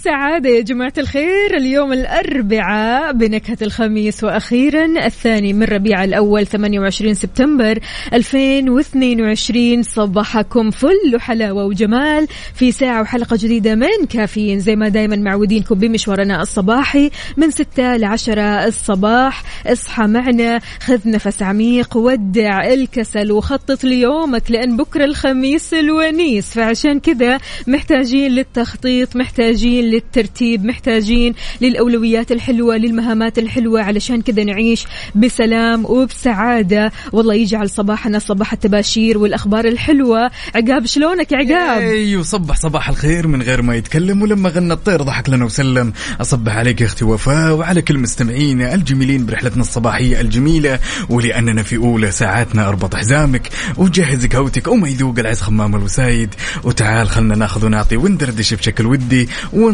الفل والسعادة يا جماعة الخير. اليوم الأربعاء بنكهة الخميس وأخيرا الثاني من ربيع الأول 28 سبتمبر 2022 صباحكم فل وحلاوة وجمال في ساعة وحلقة جديدة من كافيين. زي ما دايما معودينكم بمشوارنا الصباحي من 6 ل 10 الصباح. اصحى معنا خذ نفس عميق ودع الكسل وخطط ليومك لأن بكرة الخميس الونيس. فعشان كذا محتاجين للتخطيط محتاجين للترتيب. محتاجين للأولويات الحلوة للمهامات الحلوة علشان كذا نعيش بسلام وبسعادة. والله يجعل صباحنا صباح التباشير والأخبار الحلوة. عقاب شلونك يا عقاب؟ أيوه صبح صباح الخير من غير ما يتكلم ولما غنى الطير ضحك لنا وسلم. أصبح عليك يا أختي وفاء وعلى كل مستمعينا الجميلين برحلتنا الصباحية الجميلة. ولأننا في أولى ساعاتنا أربط حزامك وجهز قهوتك وما يذوق العز خمام الوسايد. وتعال خلنا ناخذ ونعطي وندردش بشكل ودي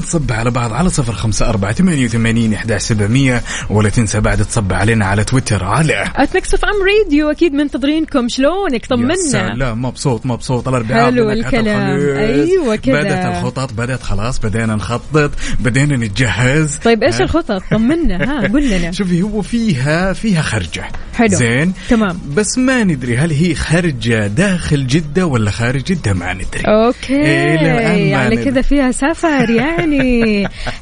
ونصب على بعض على صفر خمسة أربعة ثمانية وثمانين إحداش سبعمية ولا تنسى بعد تصب علينا على تويتر على at Mix FM Radio أكيد منتظرينكم شلونك؟ يا طمنا سلام مبسوط مبسوط. الاربعاء حلو الكلام. أيوة كده. بدأت الخطط بدأت خلاص بدينا نخطط بدينا نتجهز. طيب ها؟ الخطط؟ طمنا. ها قول لنا. شوفي هو فيها فيها خرجة. حلو. زين؟ تمام. بس ما ندري هل هي خرجة داخل جدة ولا خارج جدة ما ندري. أوكي. إيه، يعني. كذا فيها سفر يعني.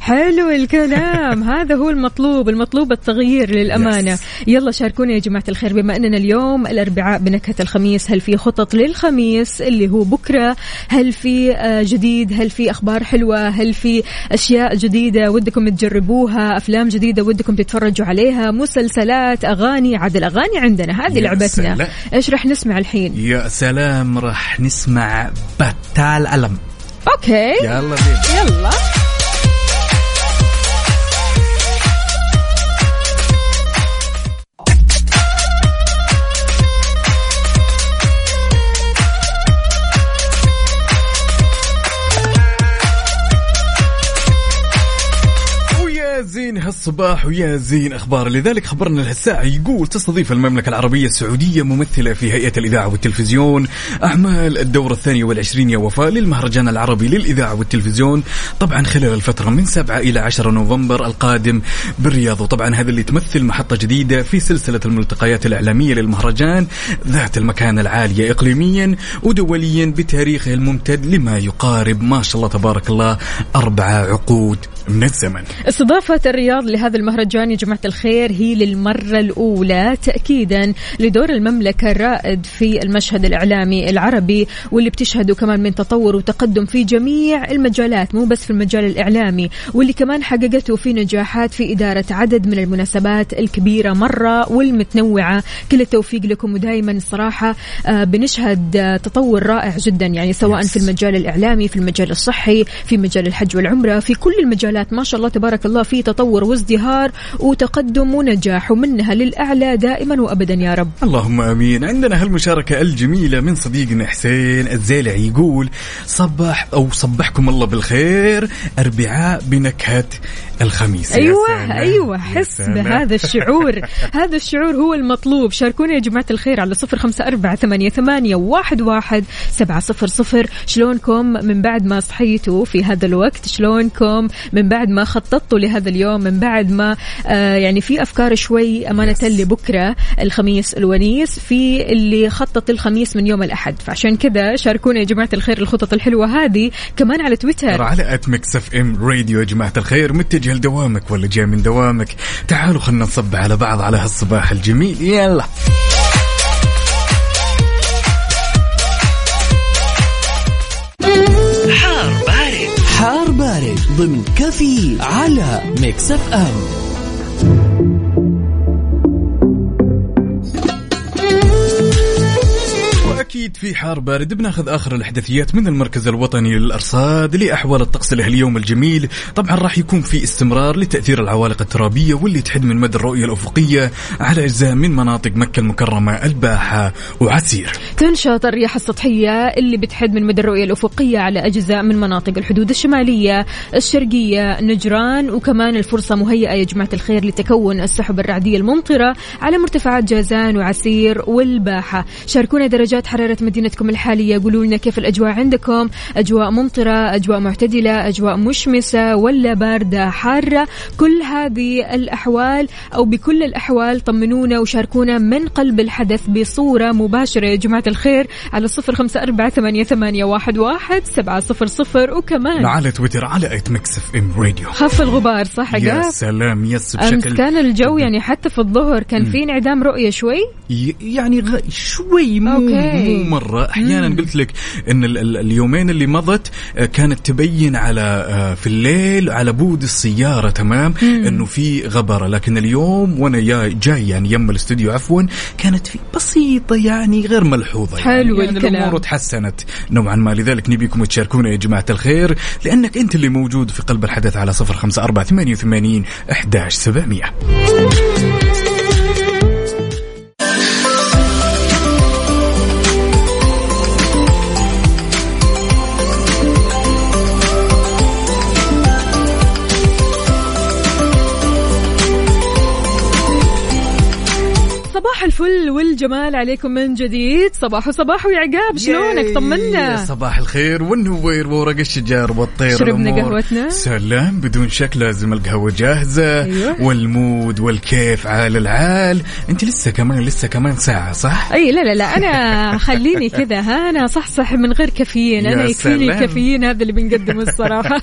حلو الكلام. هذا هو المطلوب المطلوب التغيير للأمانة. Yes. يلا شاركونا يا جماعة الخير. بما أننا اليوم الأربعاء بنكهة الخميس هل في خطط للخميس اللي هو بكرة؟ هل في آه، جديد؟ هل في أخبار حلوة؟ هل في أشياء جديدة ودكم تجربوها؟ أفلام جديدة ودكم تتفرجوا عليها؟ مسلسلات أغاني؟ عاد الأغاني عندنا. هذه لعبتنا. سلام. إيش راح نسمع الحين؟ يا سلام راح نسمع بتال ألم. أوكي. يلا بينا. يلا. هالصباح ويا زين أخبار. لذلك خبرنا الساعة يقول تستضيف المملكة العربية السعودية ممثلة في هيئة الإذاعة والتلفزيون أعمال الدورة الثانية والعشرين يا وفاء للمهرجان العربي للإذاعة والتلفزيون. طبعا خلال الفترة من 7 إلى 10 نوفمبر القادم بالرياض. وطبعا هذا اللي تمثل محطة جديدة في سلسلة الملتقيات الإعلامية للمهرجان. ذات المكانة العالية إقليميا ودوليا بتاريخه الممتد لما يقارب. ما شاء الله تبارك الله أربعة عقود. من الزمن استضافة الرياض لهذا المهرجان يا جماعة الخير هي للمرة الأولى تأكيدا لدور المملكة الرائد في المشهد الإعلامي العربي واللي بتشهده كمان من تطور وتقدم في جميع المجالات مو بس في المجال الإعلامي واللي كمان حققته في نجاحات في إدارة عدد من المناسبات الكبيرة مرة والمتنوعة كل التوفيق لكم ودائما صراحة آه، بنشهد آه، تطور رائع جدا يعني سواء. في المجال الإعلامي في المجال الصحي في مجال الحج والعمرة في كل المجالات ما شاء الله تبارك الله في تطور وازدهار وتقدم ونجاح ومنها للأعلى دائما وأبدا يا رب. اللهم آمين. عندنا هالمشاركة الجميلة من صديقنا حسين الزيلعي يقول صبح أو صبحكم الله بالخير أربعاء بنكهة الخميس. أيوه يا حس. بهذا الشعور. هذا الشعور هو المطلوب. شاركونا يا جماعة الخير على صفر خمسة أربعة ثمانية, ثمانية واحد, واحد سبعة صفر صفر. شلونكم من بعد ما صحيتوا في هذا الوقت؟ شلونكم من بعد ما خططتوا لهذا اليوم من بعد ما آه يعني في أفكار شوي أمانة Yes. لبكرة الخميس الونيس في اللي خطط الخميس من يوم الأحد. فعشان كذا شاركونا يا جماعة الخير الخطط الحلوة هذه كمان على تويتر. على at Mix FM Radio يا جماعة الخير متجه لدوامك ولا جاي من دوامك؟ تعالوا خلنا نصب على بعض على هالصباح الجميل يلا. ضمن كافيين على Mix FM واكيد في حار بارد بناخذ آخر الأحداثيات من المركز الوطني للأرصاد لأحوال الطقس اليوم الجميل. طبعا راح يكون في استمرار لتأثير العوالق الترابية واللي تحد من مدى الرؤية الأفقية على أجزاء من مناطق مكة المكرمة الباحة وعسير. تنشط الرياح السطحية اللي بتحد من مدى الرؤية الأفقية على أجزاء من مناطق الحدود الشمالية الشرقية نجران وكمان الفرصة مهيئة يا جماعة الخير لتكون السحب الرعدية الممطرة على مرتفعات جازان وعسير والباحة. شاركونا درجات حرارة مدينتكم الحالية. قولوا لنا كيف الأجواء عندكم. أجواء ممطرة أجواء معتدلة أجواء مشمسة ولا باردة حارة. كل هذه الأحوال أو بكل الأحوال طمنونا وشاركونا من قلب الحدث بصورة مباشرة. يا جماعة الخير على صفر خمسة أربعة ثمانية, ثمانية واحد, واحد سبعة صفر صفر. وكمان على تويتر على at Mix FM Radio. خف الغبار صح؟ يا سلام yes بشكل كان الجو يعني حتى في الظهر كان في انعدام رؤية شوي؟ يعني غ... شوي مو okay. مو مرة أحيانا قلت لك. ال... اليومين اللي مضت آه، كانت تبين على آه، في الليل على body السيارة تمام؟ إنه في غبرة. لكن اليوم وأنا يا جاي يعني يم الاستوديو عفوا كانت في بسيطة يعني غير ملحوظة حلو يعني, يعني الكلام. الأمور تحسنت نوعا ما. لذلك نبيكم تشاركونا يا جماعة الخير لأنك أنت اللي موجود في قلب الحدث على صفر خمسة أربعة ثمانية وثمانين احداش سبعمئه الفل والجمال عليكم من جديد. صباح صباح ويا عقاب شلونك؟ يا طمنا. صباح الخير والنوير وورق الشجر والطير شربنا. قهوتنا؟ سلام بدون شك لازم القهوة جاهزة أيوة. وال mood والكيف عال العال. أنت لسه كمان لسه كمان ساعة صح؟ أي لا لا لا أنا خليني كذا. ها أنا صح صح من غير كافيين. أنا يا يكفيني. الكافيين هذا اللي بنقدمه الصراحة.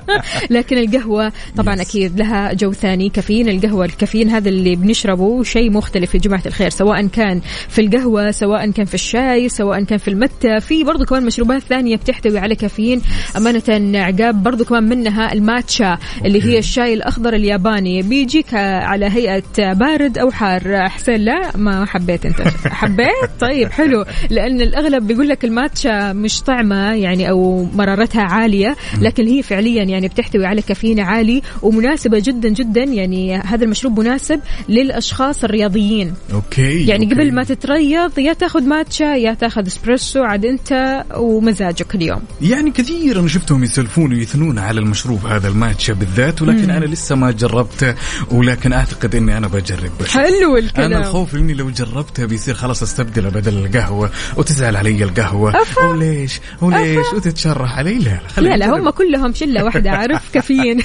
لكن القهوة طبعا أكيد لها جو ثاني. كافيين القهوة الكافيين هذا اللي بنشربه. شيء مختلف يا جماعة الخير. سواء كان في القهوة سواء كان في الشاي سواء كان في المتة. في برضو كمان مشروبات ثانية بتحتوي على كافيين أمانة عقاب. برضو كمان منها الماتشا اللي هي الشاي الأخضر الياباني. بيجيك على هيئة بارد أو حار. حسين لا ما حبيت أنت. حبيت؟ طيب حلو. لأن الأغلب بيقول لك الماتشا مش طعمة يعني أو مرارتها عالية لكن هي فعليا يعني بتحتوي على كافيين عالي ومناسبة جدا جدا. يعني هذا المشروب مناسب للأشخاص الرياضيين. okay يعني okay. قبل ما تتريض يا تاخذ ماتشا يا تاخذ إسبريسو عاد أنت ومزاجك اليوم. يعني كثير أنا شفتهم يسولفون ويثنون على المشروب هذا الماتشا بالذات ولكن أنا لسه ما جربته ولكن أعتقد إني أنا بجرب. بس حلو الكلام. أنا الخوف إني لو جربتها بيصير خلاص استبدله بدل القهوة وتزعل علي القهوة. وليش وليش وتتشرح علي؟ لا لا لا نجرب. هم كلهم شلة واحدة عارف كافيين.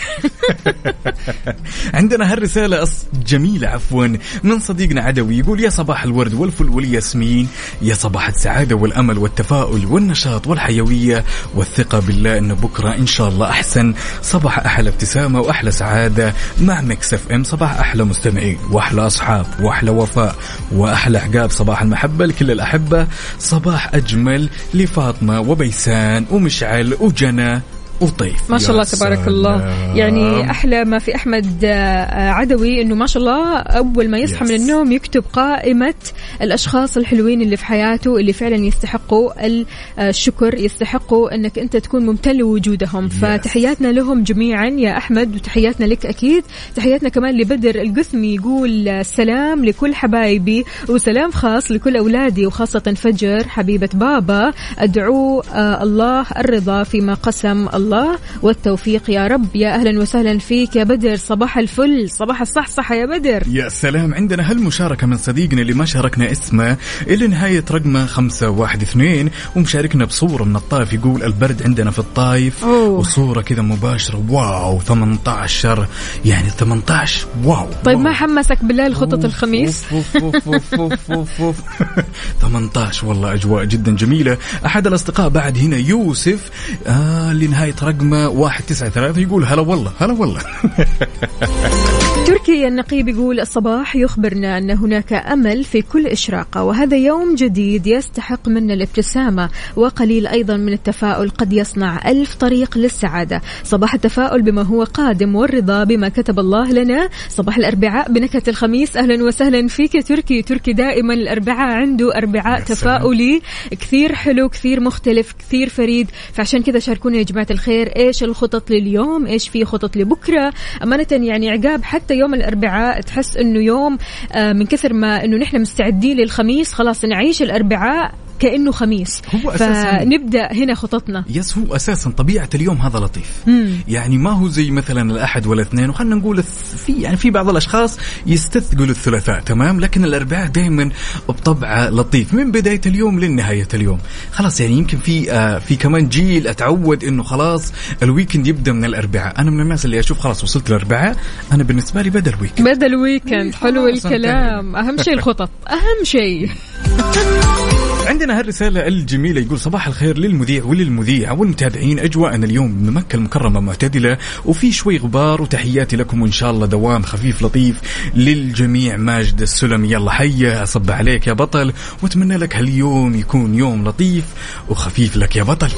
عندنا هالرسالة أص- جميلة عفوا من صديقنا عدوي يقول يا صباح الورد والفل والياسمين يا صباح السعادة والأمل والتفاؤل والنشاط والحيوية والثقة بالله أن بكرة إن شاء الله أحسن. صباح أحلى ابتسامة وأحلى سعادة مع Mix FM. صباح أحلى مستمعين وأحلى أصحاب وأحلى وفاء وأحلى عقاب صباح المحبة لكل الأحبة. صباح أجمل لفاطمة وبيسان ومشعل وجنى. وطيف ما شاء الله تبارك الله. يعني أحلى ما في أحمد آه، عدوي إنه ما شاء الله أول ما يصحى Yes. من النوم يكتب قائمة الأشخاص الحلوين اللي في حياته اللي فعلا يستحقوا آه، الشكر يستحقوا إنك أنت تكون ممتن لوجودهم. فتحياتنا لهم جميعا يا أحمد وتحياتنا لك أكيد. تحياتنا كمان لبدر القثمي يقول آه، سلام لكل حبايبي وسلام خاص لكل أولادي وخاصة فجر حبيبة بابا. أدعو الله الرضا فيما قسم الله. والتوفيق يا رب. يا أهلا وسهلا فيك يا بدر. صباح الفل. صباح الصحصحة يا بدر. يا سلام. عندنا هالمشاركة من صديقنا اللي ما شاركنا اسمه إلى نهاية رقمه خمسة واحد اثنين ومشاركنا بصورة من الطائف يقول البرد عندنا في الطايف أوه. وصورة كذا مباشرة. واو 18 يعني 18 واو طيب واو. ما حمسك بالله لخطة الخميس؟ أوف أوف أوف أوف أوف أوف. 18 والله أجواء جدا جميلة. أحد الأصدقاء بعد هنا يوسف. آه لنهاية الكويت رقمه 193 يقول هلا والله هلا والله. تركي النقيب يقول الصباح يخبرنا أن هناك أمل في كل إشراقة وهذا يوم جديد يستحق منا الابتسامة وقليل أيضا من التفاؤل قد يصنع ألف طريق للسعادة. صباح التفاؤل بما هو قادم والرضا بما كتب الله لنا. صباح الأربعاء بنكهة الخميس أهلا وسهلا فيك يا تركي. تركي دائما الأربعاء عنده أربعاء. تفاؤلي. كثير حلو كثير مختلف كثير فريد. فعشان كذا شاركونا يا جماعة الخير. إيش الخطط لليوم؟ إيش في خطط لبكرة؟ أمانة يعني عقاب حتى يوم الأربعاء تحس أنه يوم آه، من كثر ما أنه نحن مستعدين للخميس خلاص نعيش الأربعاء. كأنه خميس. هو أساساً- فنبدأ هنا خططنا. يس هو أساسا طبيعة اليوم هذا لطيف. مم. يعني ما هو زي مثلا الأحد ولا اثنين وخلنا نقول في يعني في بعض الأشخاص يستثقلوا الثلاثاء تمام؟ لكن الأربعاء دائما بطبعه لطيف. من بداية اليوم لنهاية اليوم. خلاص يعني يمكن في آه في كمان جيل أتعود إنه خلاص ال weekend يبدأ من الأربعاء. أنا من الناس اللي أشوف خلاص وصلت الأربعاء أنا بالنسبة لي بدأ ال weekend. بدأ ال weekend. حلو خلاص الكلام. أهم شيء الخطط. أهم شيء. عندنا هالرسالة الجميلة يقول صباح الخير للمذيع وللمذيعة والمتابعين. أجواءنا اليوم من مكة المكرمة معتدلة وفي شوي غبار وتحياتي لكم وإن شاء الله دوام خفيف لطيف للجميع. ماجد السلمي يلا حيا أصب عليك يا بطل وأتمنى لك هاليوم يكون يوم لطيف وخفيف لك يا بطل.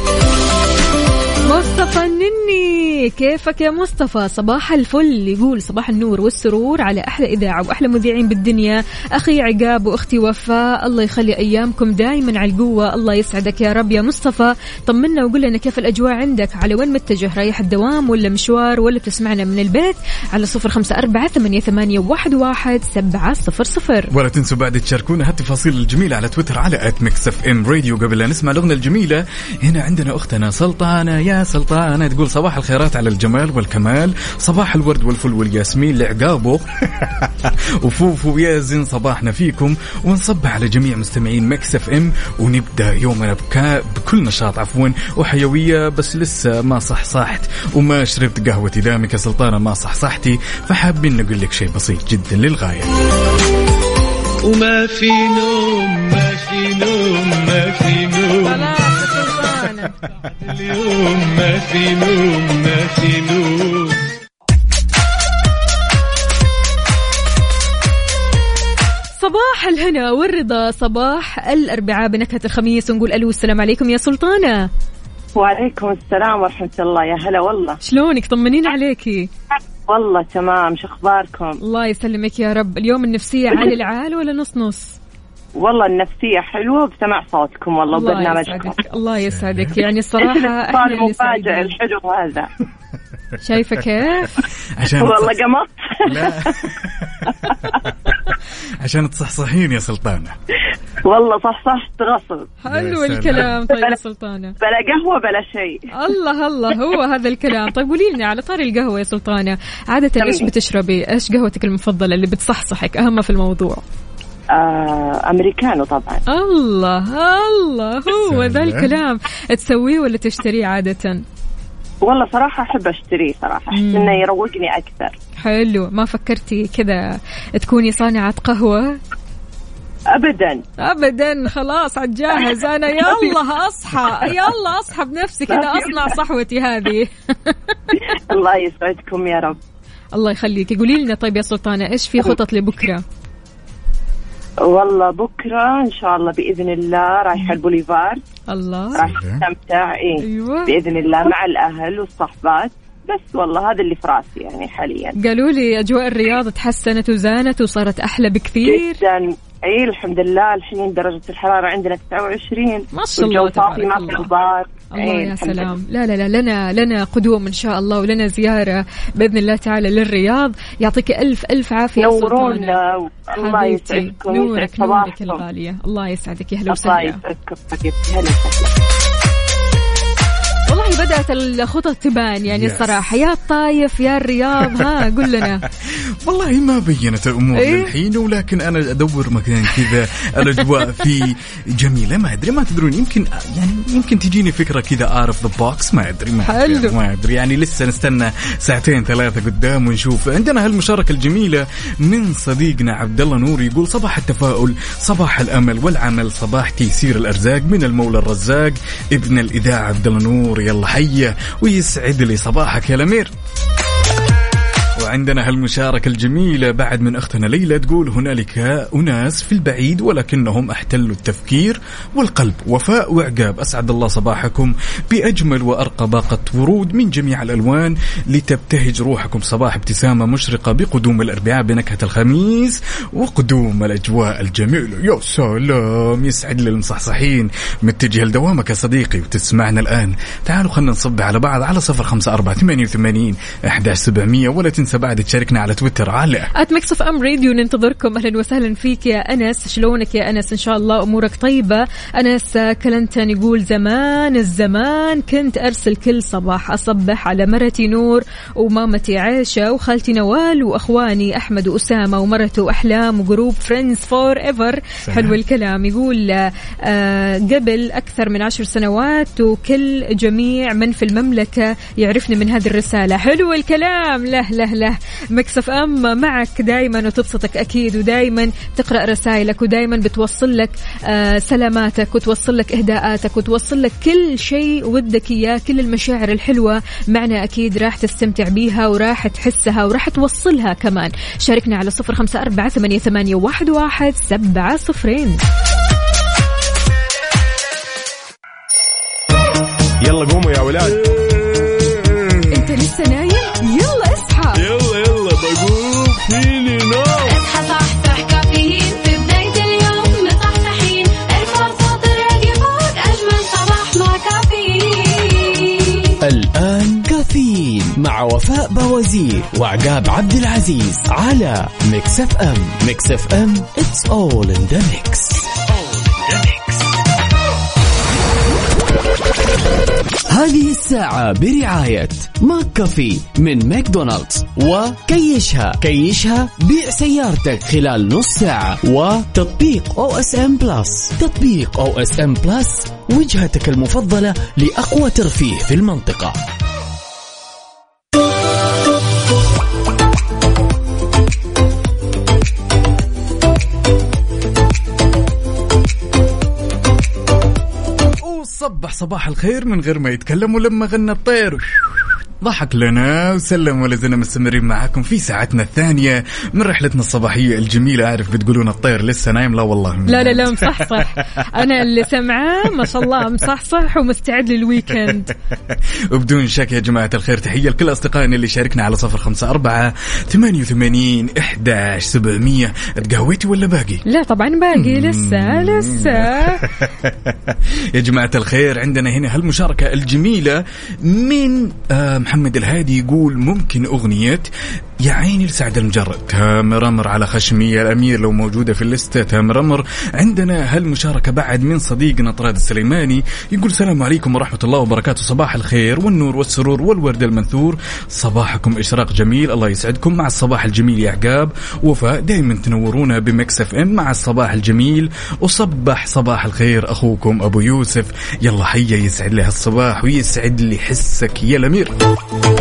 مصطفى النني. كيفك يا مصطفى؟ صباح الفل يقول صباح النور والسرور على أحلى إذاعة وأحلى مذيعين بالدنيا. أخي عقاب وأختي وفاء الله يخلي أيامكم دائما على القوة الله يسعدك يا رب يا مصطفى. طمنا وقول لنا كيف الأجواء عندك على وين متجه؟ رايح الدوام ولا مشوار ولا تسمعنا من البيت؟ على صفر خمسة أربعة ثمانية, ثمانية واحد, واحد سبعة صفر صفر. ولا تنسوا بعد تشاركونا هالتفاصيل الجميلة على تويتر على at Mix FM Radio قبل لا نسمع الأغنية الجميلة هنا عندنا أختنا سلطانة. يا سلطانة تقول صباح الخيرات على الجمال والكمال صباح الورد والفل والياسمين لعقابه. وفوفو يازن صباحنا فيكم. ونصبح على جميع مستمعين Mix FM ونبدأ يومنا بكا بكل نشاط عفوا وحيوية بس لسه ما صحصحت. وما شربت قهوتي دامك يا سلطانة ما صحصحتي. فحابين نقول لك شيء بسيط جدا للغاية. وما في نوم ما في نوم ما في نوم. اليوم ما في نوم ما في نوم صباح الهنا والرضا صباح الأربعاء بنكهة الخميس ونقول ألو السلام عليكم يا سلطانة. وعليكم السلام ورحمة الله يا هلا والله. شلونك؟ طمنين عليكي. والله تمام شو أخباركم؟ الله يسلمك يا رب. اليوم النفسية عالي العال ولا نص نص؟ والله النفسية حلوة بسمع صوتكم والله الله وبرنامجكم. يسعدك الله يسعدك. يعني الصراحة إحنا سعيدين. الحلو هذا. شايفة كيف؟ عشان والله قمص. لا. عشان تصحصحين يا سلطانة. والله صح صح غصب. حلو. الكلام طيب يا سلطانة. بلا قهوة بلا شيء. الله الله هو هذا الكلام. طيب قولي لنا على طاري القهوة يا سلطانة عادة إيش. بتشربي؟ إيش قهوتك المفضلة اللي بتصحصحك؟ أهم في الموضوع. آه أمريكانو طبعا. الله الله هو ذا. الكلام. تسويه ولا تشتريه عادة؟ والله صراحة أحب أشتريه صراحة أحس مم. إنه يروقني أكثر. حلو. ما فكرتي كذا تكوني صانعة قهوة؟ أبدا. ابدا. خلاص عتجهز أنا يلا أصحى. يلا أصحى بنفسي كذا. أصنع صحوتي هذه. الله يسعدكم يا رب. الله يخليك. قولي لنا طيب يا سلطانة إيش في خطط لبكرة؟ والله بكرة إن شاء الله بإذن الله رايحة البوليفار الله. راح أستمتع إيه. أيوه. بإذن الله مع الأهل والصحبات. بس والله هذا اللي في راسي يعني حاليا. قالوا لي أجواء الرياض تحسنت وزانت وصارت أحلى بكثير. جدا. اي الحمد لله. الحين درجة الحرارة عندنا 29 ما شاء الله والجو صافي تبارك ما في. غبار. الله يا سلام. لا لا لا لنا لنا قدوم إن شاء الله ولنا زيارة بإذن الله تعالى للرياض. يعطيك ألف ألف عافية. نورونا الله حبيبتي يسعدكم نورك نورك الغالية. الله يسعدك يا أهلا الله وسهلا. يسعدكم هلا وسهلا. والله بدأت الخطط تبان يعني Yes. الصراحة يا الطايف يا الرياض ها قول لنا والله ما بينت الأمور إيه؟ للحين ولكن أنا أدور مكان كذا الأجواء فيه جميلة ما أدري ما تدرون يمكن يعني يمكن تجيني فكرة كذا out of the box ما أدري ما حلو. أدري ما أدري يعني لسه نستنى ساعتين ثلاثة قدام ونشوف عندنا هالمشاركة الجميلة من صديقنا عبد الله نور يقول صباح التفاؤل صباح الأمل والعمل صباح تيسير الأرزاق من المولى الرزاق ابن الإذاعة عبد الله نور يلا حيه ويسعد لي صباحك يا الأمير. وعندنا هالمشاركة الجميلة بعد من أختنا ليلى تقول هنالك أناس في البعيد ولكنهم أحتلوا التفكير والقلب. وفاء وعقاب أسعد الله صباحكم. بأجمل وأرقى باقة ورود من جميع الألوان لتبتهج روحكم. صباح ابتسامة مشرقة بقدوم الأربعاء بنكهة الخميس وقدوم الأجواء الجميلة. يا سلام! يسعد لي المصحصحين. متجه لدوامك يا صديقي وتسمعنا الآن. تعالوا خلينا نصبح على بعض على صفر خمسة أربعة ثمانية وثمانين أحداش سبعمية ولا تنسى بعد تشاركنا على تويتر. على at Mix FM Radio ننتظركم. أهلا وسهلا فيك يا أنس. شلونك يا أنس؟ إن شاء الله أمورك طيبة. أنس كلنتن يقول زمان الزمان كنت أرسل كل صباح أصبح على مرتي نور ومامتي عائشه وخالتي نوال وأخواني أحمد وأسامة ومرته احلام و group Friends Forever حلو الكلام. يقول آه قبل أكثر من عشر سنوات وكل جميع من في المملكة يعرفني من هذه الرسالة. حلو الكلام. له له له. Mix FM معك دائما وتبسطك أكيد ودائما تقرأ رسائلك ودائما بتوصل لك آه سلاماتك وتوصل لك إهداءاتك وتوصل لك كل شيء ودك إياه كل المشاعر الحلوة معنا أكيد راح تستمتع بيها وراح تحسها وراح توصلها كمان. شاركنا على صفر خمسة أربعة ثمانيه, ثمانية واحد, واحد سبعة صفرين. يلا قوموا يا ولاد. أنت لسه نايم؟ مع وفاء بوازير وعقاب عبد العزيز على Mix FM Mix FM it's all in the mix. هذه الساعة برعاية McCafé من ماكدونالدز وكيشها. كيشها بيع سيارتك خلال نص ساعة. وتطبيق OSN Plus تطبيق OSN Plus وجهتك المفضلة لأقوى ترفيه في المنطقة. وصبح صباح الخير من غير ما يتكلم ولما غنى الطير. ضحك لنا. وسلم ولا زلنا مستمرين معاكم في ساعتنا الثانية من رحلتنا الصباحية الجميلة. أعرف بتقولون الطير لسه نايم؟ لا والله. لا لا لا مصحصح. أنا اللي سمعاه ما شاء الله مصحصح ومستعد للويكند. وبدون شك يا جماعة الخير تحية لكل أصدقائنا اللي شاركنا على صفر خمسة أربعة ثمانية وثمانين إحداش سبعمية. تقهويتي ولا باقي؟ لا طبعا باقي. لسه لسه. يا جماعة الخير عندنا هنا هالمشاركة الجميلة من آه، محمد الهادي يقول ممكن أغنية يا عيني لسعد المجرد. تامر أمر على خشمي يا الأمير لو موجودة في الليستة تامر أمر عندنا هالمشاركة بعد من صديقنا طراد السليماني. يقول السلام عليكم ورحمة الله وبركاته. صباح الخير والنور والسرور والورد المنثور. صباحكم إشراق جميل. الله يسعدكم. مع الصباح الجميل يا عقاب. وفاء دائما تنورونا ب Mix FM مع الصباح الجميل. وصبح صباح الخير أخوكم أبو يوسف. يلا حيا يسعد لي هالصباح ويسعد لي حسك يا الأمير.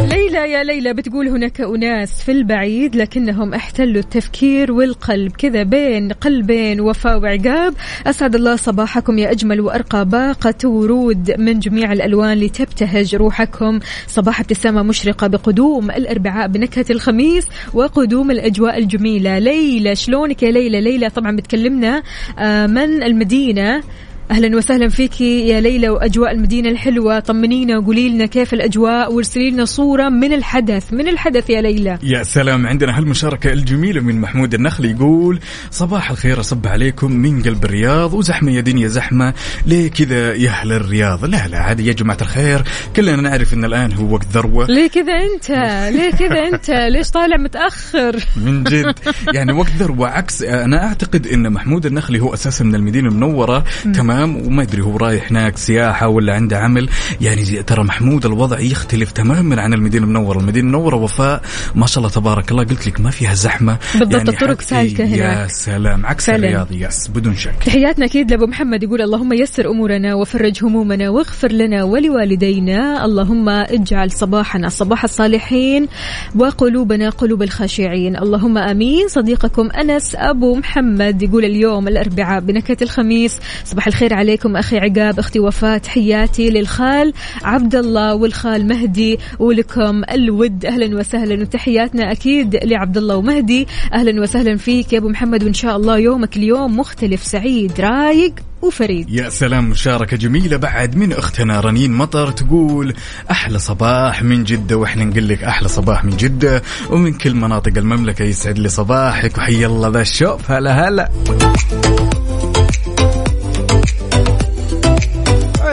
ليلى يا ليلى بتقول هناك أناس في البعيد لكنهم احتلوا التفكير والقلب. كذا بين قلبين وفاء وعقاب. أسعد الله صباحكم يا أجمل وأرقى باقة ورود من جميع الألوان لتبتهج روحكم. صباح ابتسامة مشرقة بقدوم الأربعاء بنكهة الخميس وقدوم الأجواء الجميلة. ليلى شلونك يا ليلى؟ ليلى طبعا بتكلمنا آه، من المدينة؟ أهلا وسهلا فيك يا ليلى وأجواء المدينة الحلوة. طمنينا وقولي لنا كيف الأجواء وارسلي لنا صورة من الحدث. من الحدث يا ليلى؟ يا سلام عندنا هالمشاركة الجميلة من محمود النخل يقول صباح الخير أصب عليكم من قلب الرياض وزحمة يا دنيا زحمة. ليه كذا يا أهل الرياض؟ لا لا عادي يا جماعة الخير. كلنا نعرف أن الآن هو وقت ذروة. ليه كذا أنت؟ ليه كذا أنت؟ ليش طالع متأخر؟ من جد. يعني وقت ذروة عكس أنا أعتقد أن محمود النخلي هو أساسا من المدينة المنورة. تمام تمام وما أدري هو رايح هناك سياحة ولا عنده عمل. يعني ترى محمود الوضع يختلف تماما عن المدينة المنورة، المدينة المنورة وفاء ما شاء الله تبارك الله قلت لك ما فيها زحمة. بالضبط، الطرق حتى- سالكة يا هناك. سلام عكس فعلاً. الرياض يس بدون شك. تحياتنا أكيد لأبو محمد يقول اللهم يسر أمورنا وفرج همومنا واغفر لنا ولوالدينا. اللهم اجعل صباحنا صباح الصالحين وقلوبنا قلوب الخاشعين. اللهم آمين. صديقكم أنس أبو محمد يقول اليوم الأربعاء بنكهة الخميس صباح الخير. عليكم أخي عقاب أختي وفاء تحياتي للخال عبد الله والخال مهدي ولكم الود. أهلا وسهلا وتحياتنا أكيد لعبد الله ومهدي. أهلا وسهلا فيك يا أبو محمد وإن شاء الله يومك اليوم مختلف سعيد رايق وفريد. يا سلام مشاركة جميلة. بعد من أختنا رنين مطر تقول أحلى صباح من جدة وإحنا نقول لك أحلى صباح من جدة ومن كل مناطق المملكة يسعد لي صباحك وحي الله ذا الشوف. هلا هلا.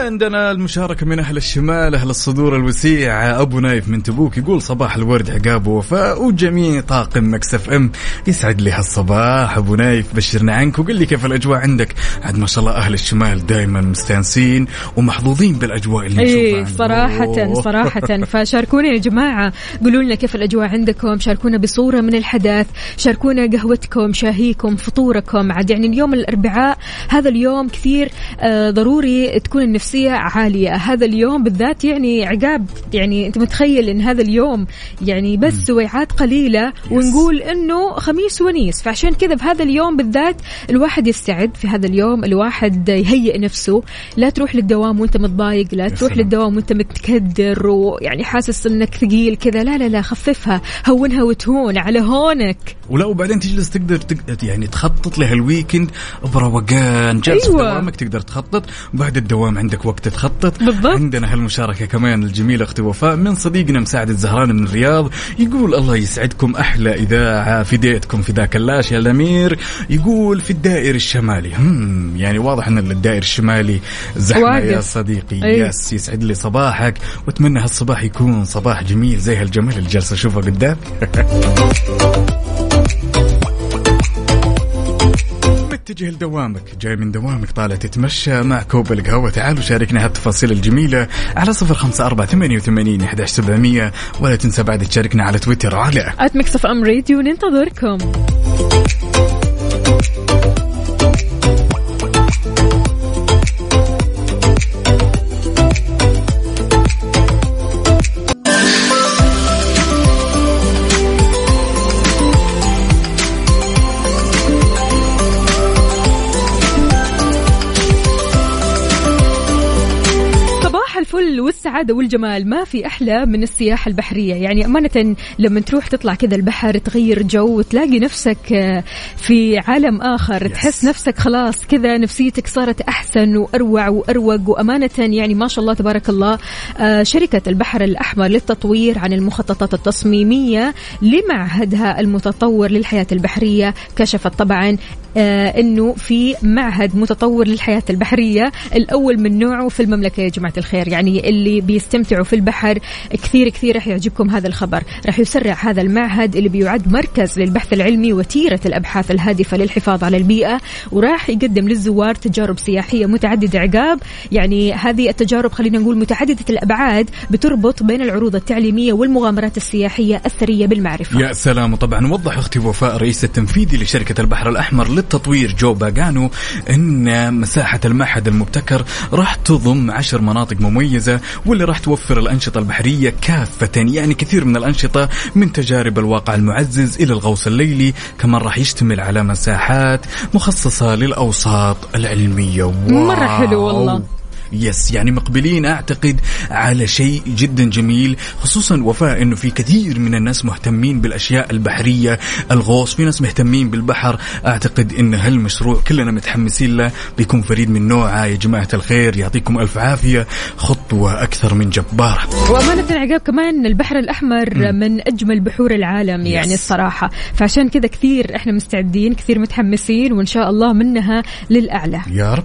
عندنا المشاركة من أهل الشمال أهل الصدور الوسيعة أبو نايف من تبوك يقول صباح الورد عقاب ووفاء وجميع طاقم Mix FM يسعد لي هالصباح. أبو نايف بشرنا عنك وقل لي كيف الأجواء عندك. عاد ما شاء الله أهل الشمال دائما مستانسين ومحظوظين بالأجواء اللي عندهم. صراحة أوه. صراحة فشاركونا يا جماعة. قولوا لنا كيف الأجواء عندكم. شاركونا بصورة من الحدث. شاركونا قهوتكم شاهيكم فطوركم. عاد يعني اليوم الأربعاء هذا اليوم كثير آه ضروري تكون النفسية عالية. هذا اليوم بالذات يعني عقاب يعني أنت متخيل إن هذا اليوم يعني بس سويعات قليلة ونقول إنه خميس ونيس. فعشان كذا في هذا اليوم بالذات الواحد يستعد في هذا اليوم. الواحد يهيئ نفسه. لا تروح للدوام وأنت متضايق لا تروح. للدوام وأنت متكدر ويعني حاسس إنك ثقيل كذا. لا لا لا خففها. هونها وتهون على هونك. ولا وبعدين تجلس تقدر تق... يعني تخطط له الويكند بروقان جالس أيوة. في دوامك تقدر تخطط. وبعد الدوام عندك وقت تخطط. بالضبط. عندنا هالمشاركة كمان الجميلة أختي وفاء من صديقنا مساعد الزهران من الرياض. يقول الله يسعدكم أحلى إذاعة فديتكم في ذاك اللاش يا الأمير. يقول في الدائر الشمالي. هم يعني واضح أن الدائر الشمالي زحمة واقف. يا صديقي. أي. يس يسعد لي صباحك. وأتمنى هالصباح يكون صباح جميل زي هالجمال اللي جالس اشوفه قدامي متجه لدوامك. جاي من دوامك طالع تتمشى مع كوب القهوة. تعالوا شاركنا هالتفاصيل الجميلة على صفر خمسة أربعة ثمانية وثمانين أحد سبعمية. ولا تنسى بعد تشاركنا على تويتر. على at Mix FM Radio ننتظركم. الفل والسعادة والجمال. ما في أحلى من السياحة البحرية. يعني أمانة لما تروح تطلع كذا البحر تغير جو وتلاقي نفسك آه، في عالم آخر. تحس نفسك خلاص كذا نفسيتك صارت أحسن وأروع وأروق. وأمانة يعني ما شاء الله تبارك الله آه، شركة البحر الأحمر للتطوير عن المخططات التصميمية لمعهدها المتطور للحياة البحرية. كشفت طبعا آه، إنه في معهد متطور للحياة البحرية الأول من نوعه في المملكة. يا جماعة الخير. يعني اللي بيستمتعوا في البحر كثير كثير راح يعجبكم هذا الخبر. راح يسرع هذا المعهد اللي بيعد مركز للبحث العلمي وتيرة الأبحاث الهادفة للحفاظ على البيئة وراح يقدم للزوار تجارب سياحية متعددة عقاب. يعني هذه التجارب خلينا نقول متعددة الأبعاد بتربط بين العروض التعليمية والمغامرات السياحية الثريه بالمعرفة. يا سلام. وطبعا وضح أختي وفاء رئيس التنفيذي لشركة البحر الأحمر للتطوير جو باغانو أن مساحة المعهد المبتكر راح تضم عشر مناطق مميزة واللي راح توفر الأنشطة البحرية كافة يعني كثير من الأنشطة من تجارب الواقع المعزز إلى الغوص الليلي كمان راح يشتمل على مساحات مخصصة للأوساط العلمية واو. مرة حلو والله. يس يعني مقبلين أعتقد على شيء جدا جميل خصوصا وفاء إنه في كثير من الناس مهتمين بالأشياء البحرية الغوص في ناس مهتمين بالبحر أعتقد إن هالمشروع كلنا متحمسين له بيكون فريد من نوعه يا جماعة الخير يعطيكم ألف عافية خطوة أكثر من جبارة. وأمانة عقاب كمان البحر الأحمر من أجمل بحور العالم يعني Yes. الصراحة. فعشان كذا كثير إحنا مستعدين كثير متحمسين وإن شاء الله منها للأعلى. يا رب.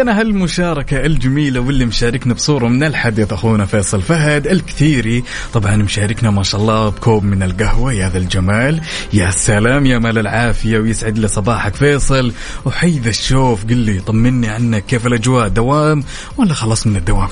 عندنا هالمشاركة الجميلة واللي مشاركنا بصورة من الحدث أخونا فيصل فهد الكثيري. طبعا مشاركنا ما شاء الله بكوب من القهوة. يا ذا الجمال يا سلام يا مال العافية ويسعد لي صباحك فيصل. وحيد الشوف قل لي طمني عنك كيف الأجواء؟ دوام ولا خلاص من الدوام؟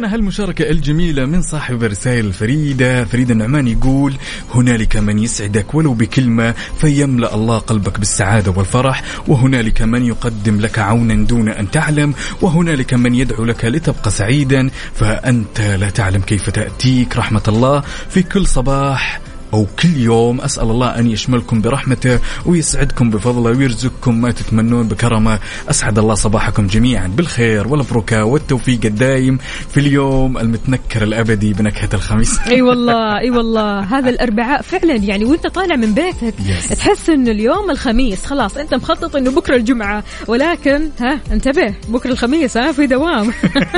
عندنا هالمشاركة الجميلة من صاحب الرسائل الفريدة فريدة النعمان يقول هنالك من يسعدك ولو بكلمة فيملأ الله قلبك بالسعادة والفرح وهنالك من يقدم لك عونا دون أن تعلم وهنالك من يدعو لك لتبقى سعيدا فأنت لا تعلم كيف تأتيك رحمة الله في كل صباح. أو كل يوم أسأل الله أن يشملكم برحمته ويسعدكم بفضله ويرزقكم ما تتمنون بكرمه. أسعد الله صباحكم جميعا بالخير والبركة والتوفيق الدايم في اليوم المتنكر الأبدي بنكهة الخميس. أي والله أي والله. هذا الأربعاء فعلا يعني وأنت طالع من بيتك Yes. تحس إنه اليوم الخميس. خلاص أنت مخطط إنه بكرة الجمعة. ولكن ها انتبه بكرة الخميس ها في دوام.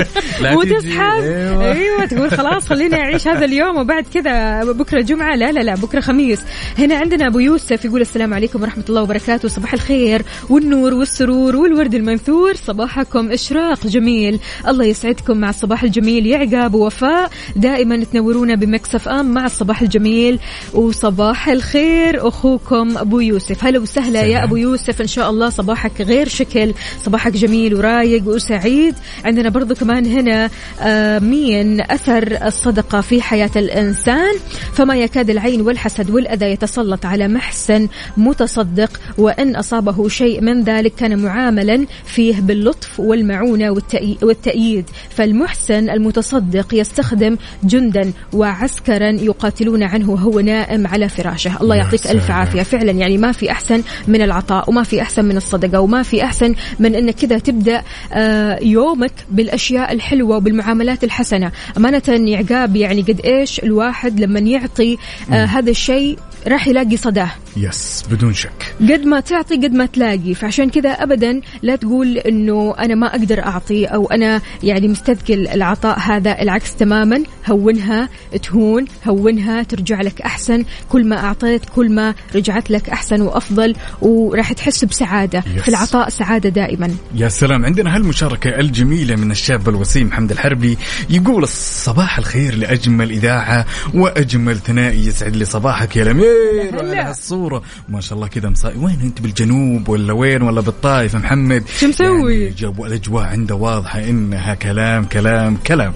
وتسحب. أيوة. أيوه تقول خلاص خليني أعيش هذا اليوم وبعد كذا بكرة جمعه لا لا لا بكرة خميس. هنا عندنا أبو يوسف يقول السلام عليكم ورحمة الله وبركاته. صباح الخير والنور والسرور والورد المنثور. صباحكم إشراق جميل. الله يسعدكم مع الصباح الجميل. يا عقاب ووفاء دائما تنورونا بمكسف ام مع الصباح الجميل وصباح الخير. أخوكم أبو يوسف. هلا وسهلا يا. أبو يوسف. إن شاء الله صباحك غير شكل صباحك جميل ورايق وسعيد. عندنا برضو كمان هنا آه، مين أثر الصدقة في حياة الإنسان؟ فما يكاد العين والحسد والأذى يتسلط على محسن متصدق وإن أصابه شيء من ذلك كان معاملا فيه باللطف والمعونة والتأي- والتأييد. فالمحسن المتصدق يستخدم جندا وعسكرا يقاتلون عنه وهو نائم على فراشه. الله يعطيك ألف سلام. عافية. فعلا يعني ما في أحسن من العطاء وما في أحسن من الصدقة وما في أحسن من إنك كذا تبدأ آه، يومك بالأشياء الحلوة وبالمعاملات الحسنة. أمانة يا عقاب يعني قد إيش الواحد لما يعطي آه، هذا الشيء راح يلاقي صداه. يس بدون شك. قد ما تعطي قد ما تلاقي. فعشان كذا ابدا لا تقول إنه أنا ما أقدر أعطي أو أنا يعني مستثقل العطاء هذا العكس تماما. هونها تهون هونها ترجع لك أحسن. كل ما أعطيت كل ما رجعت لك أحسن وأفضل. وراح تحس بسعادة Yes. في العطاء سعادة دائما. يا سلام. عندنا هالمشاركة الجميلة من الشاب الوسيم محمد الحربي. يقول صباح الخير لأجمل إذاعة وأجمل ثنائي يسعد لي صباحك يا الأمير وعلى هالصورة. ما شاء الله كذا مصا... وين أنت بالجنوب ولا وين ولا بالطايف محمد؟ شو مسوي؟ يعني جو الأجواء عنده واضحة إنها كلام كلام كلام.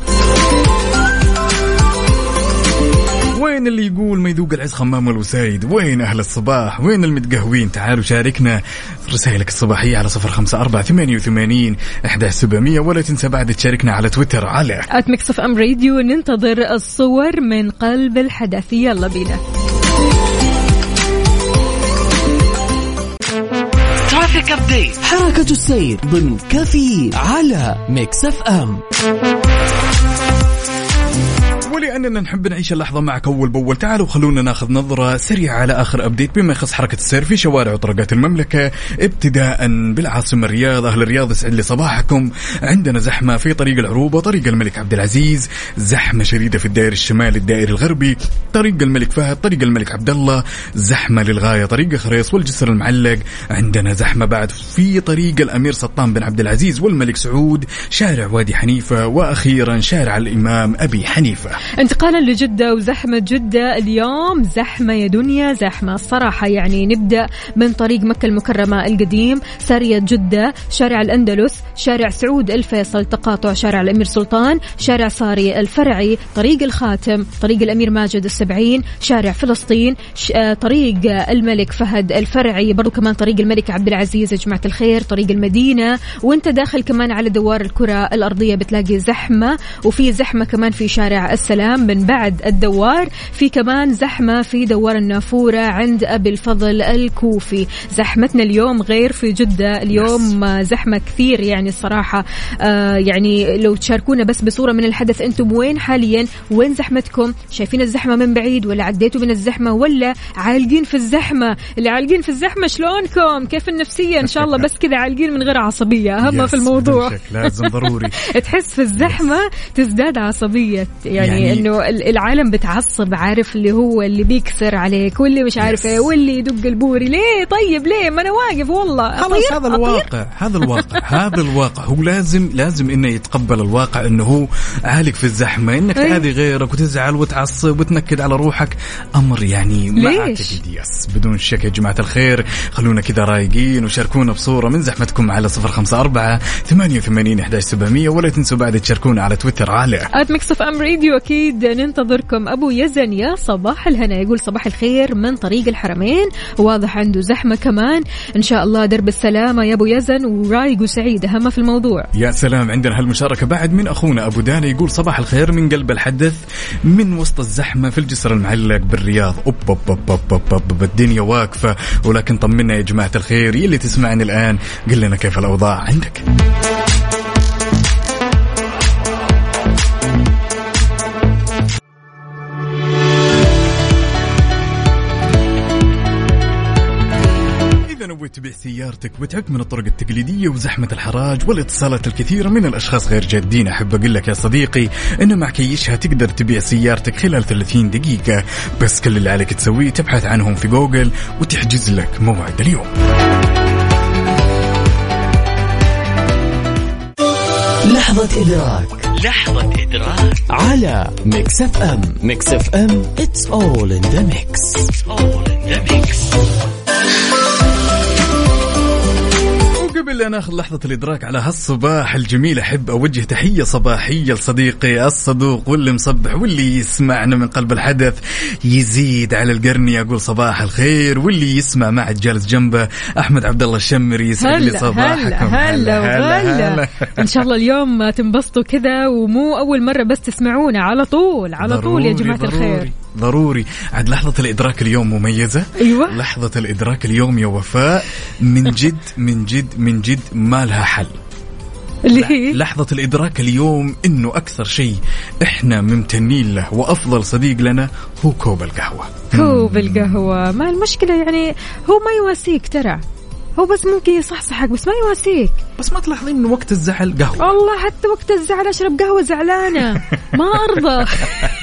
وين اللي يقول ما يذوق العز خمام الوسايد وين أهل الصباح؟ وين المتقهوين؟ تعالوا شاركنا رسائلك الصباحية على صفر خمسة أربعة ثمانية وثمانين أحد سبعمية ولا تنسى بعد تشاركنا على تويتر على FM Radio ننتظر الصور من قلب الحدث. يلا بينا. traffic update حركة السير ضمن كفي على Mix FM ولأننا نحب نعيش اللحظة معك أول بأول. تعالوا خلونا ناخذ نظرة سريعة على آخر أبديت. بما يخص حركة السير في شوارع وطرقات المملكة ابتداء بالعاصمة الرياض أهل الرياض يسعد لي صباحكم. عندنا زحمة في طريق العروبة طريق الملك عبد العزيز. زحمة شديدة في الدائري الشمالي الدائري الغربي. طريق الملك فهد طريق الملك عبد الله. زحمة للغاية طريق خريص والجسر المعلق. عندنا زحمة بعد في طريق الأمير سلطان بن عبد العزيز والملك سعود. شارع وادي حنيفة وأخيرا شارع الإمام أبي حنيفة. انتقالا لجدة وزحمة. جدة اليوم زحمة يا دنيا زحمة الصراحة. يعني نبدأ من طريق مكة المكرمة القديم سارية جدة شارع الأندلس شارع سعود الفيصل تقاطع شارع الأمير سلطان شارع صاري الفرعي طريق الخاتم طريق الأمير ماجد السبعين شارع فلسطين. آه، طريق الملك فهد الفرعي برضو كمان طريق الملك عبد العزيز يا جماعة الخير طريق المدينة. وانت داخل كمان على دوار الكرة الأرضية بتلاقي زحمة وفي زحمة كمان في شارع السلام. من بعد الدوار. في كمان زحمة في دوار النافورة عند أبي الفضل الكوفي. زحمتنا اليوم غير في جدة. اليوم آه، زحمة كثير يعني الصراحة. آه يعني لو تشاركونا بس بصورة من الحدث أنتم وين حاليا؟ وين زحمتكم؟ شايفين الزحمة من بعيد ولا عديتوا من الزحمة ولا عالقين في الزحمة؟ اللي عالقين في الزحمة شلونكم؟ كيف النفسية؟ إن شاء الله بس كذا عالقين من غير عصبية. أهم في الموضوع. لازم ضروري. تحس في الزحمة تزداد عصبية. يعني, يعني- إنه ال- العالم بتعصب عارف؟ اللي هو اللي بيكسر عليك واللي مش عارف. إيه واللي يدق البوري. ليه؟ طيب ليه؟ ما أنا واقف والله. خلاص أطير؟ هذا؟ الواقع هذا الواقع هذا الواقع. هو لازم لازم إنه يتقبل الواقع إنه هو عالق في الزحمة. إنك أي. تاذي غيرك وتزعل وتعصب وتنكد على روحك. أمر يعني ما ليش؟ اعتقد يس بدون شك يا جماعة الخير خلونا كذا رايقين وشاركونا بصورة من زحمتكم على 054 88 11700 ولا تنسوا بعد تشاركونا على تويتر على at Mix FM Radio أكيد ننتظركم. أبو يزن يا صباح الهنا. يقول صباح الخير من طريق الحرمين. واضح عنده زحمة كمان. إن شاء الله درب السلامة يا أبو يزن ورايق وسعيد أهم في الموضوع. يا سلام عندنا هالمشاركة. بعد من أخونا أبو دانا يقول صباح الخير من قلب الحدث. من وسط الزحمة في الجسر المعلق بالرياض. أوب أوب أوب أوب أوب أوب الدنيا واقفة. ولكن طمنا يا جماعة الخير. يلي تسمعني الآن قل لنا كيف الأوضاع عندك. تبيع سيارتك وتعبت من الطرق التقليدية وزحمة الحراج والاتصالات الكثيرة من الأشخاص غير جادين. أحب أقول لك يا صديقي إن مع كيشها تقدر تبيع سيارتك خلال 30 دقيقة. بس كل اللي عليك تسويه تبحث عنهم في جوجل وتحجز لك موعد اليوم. لحظة إدراك. لحظة إدراك. على Mix FM. Mix FM. It's all in the mix. It's all in the mix. لا ناخذ لحظة الإدراك على هالصباح الجميل. أحب أوجه تحية صباحية لصديقي الصدوق واللي مصبح واللي يسمعنا من قلب الحدث يزيد على القرني أقول صباح الخير واللي يسمع معه جالس جنبه أحمد عبد الله الشمري. يسعد لي هلا صباحكم. هلا هلا وغلا. إن شاء الله اليوم تنبسطوا كذا ومو أول مرة بس تسمعونا. على طول على طول يا ضروري- جماعة ضروري. الخير ضروري. عاد لحظة الإدراك اليوم مميزة. أيوة. لحظة الإدراك اليوم يا وفاء من جد من جد من جد ما لها حل. اللي هي؟ لحظة الإدراك اليوم إنه أكثر شيء إحنا ممتنين له وأفضل صديق لنا هو كوب القهوة. كوب القهوة. ما المشكلة يعني؟ هو ما يواسيك ترى. هو بس ممكن يصحصحك بس ما يواسيك. بس ما تلاحظين إنه وقت الزعل قهوة. والله حتى وقت الزعل أشرب قهوة زعلانة. ما أرضى.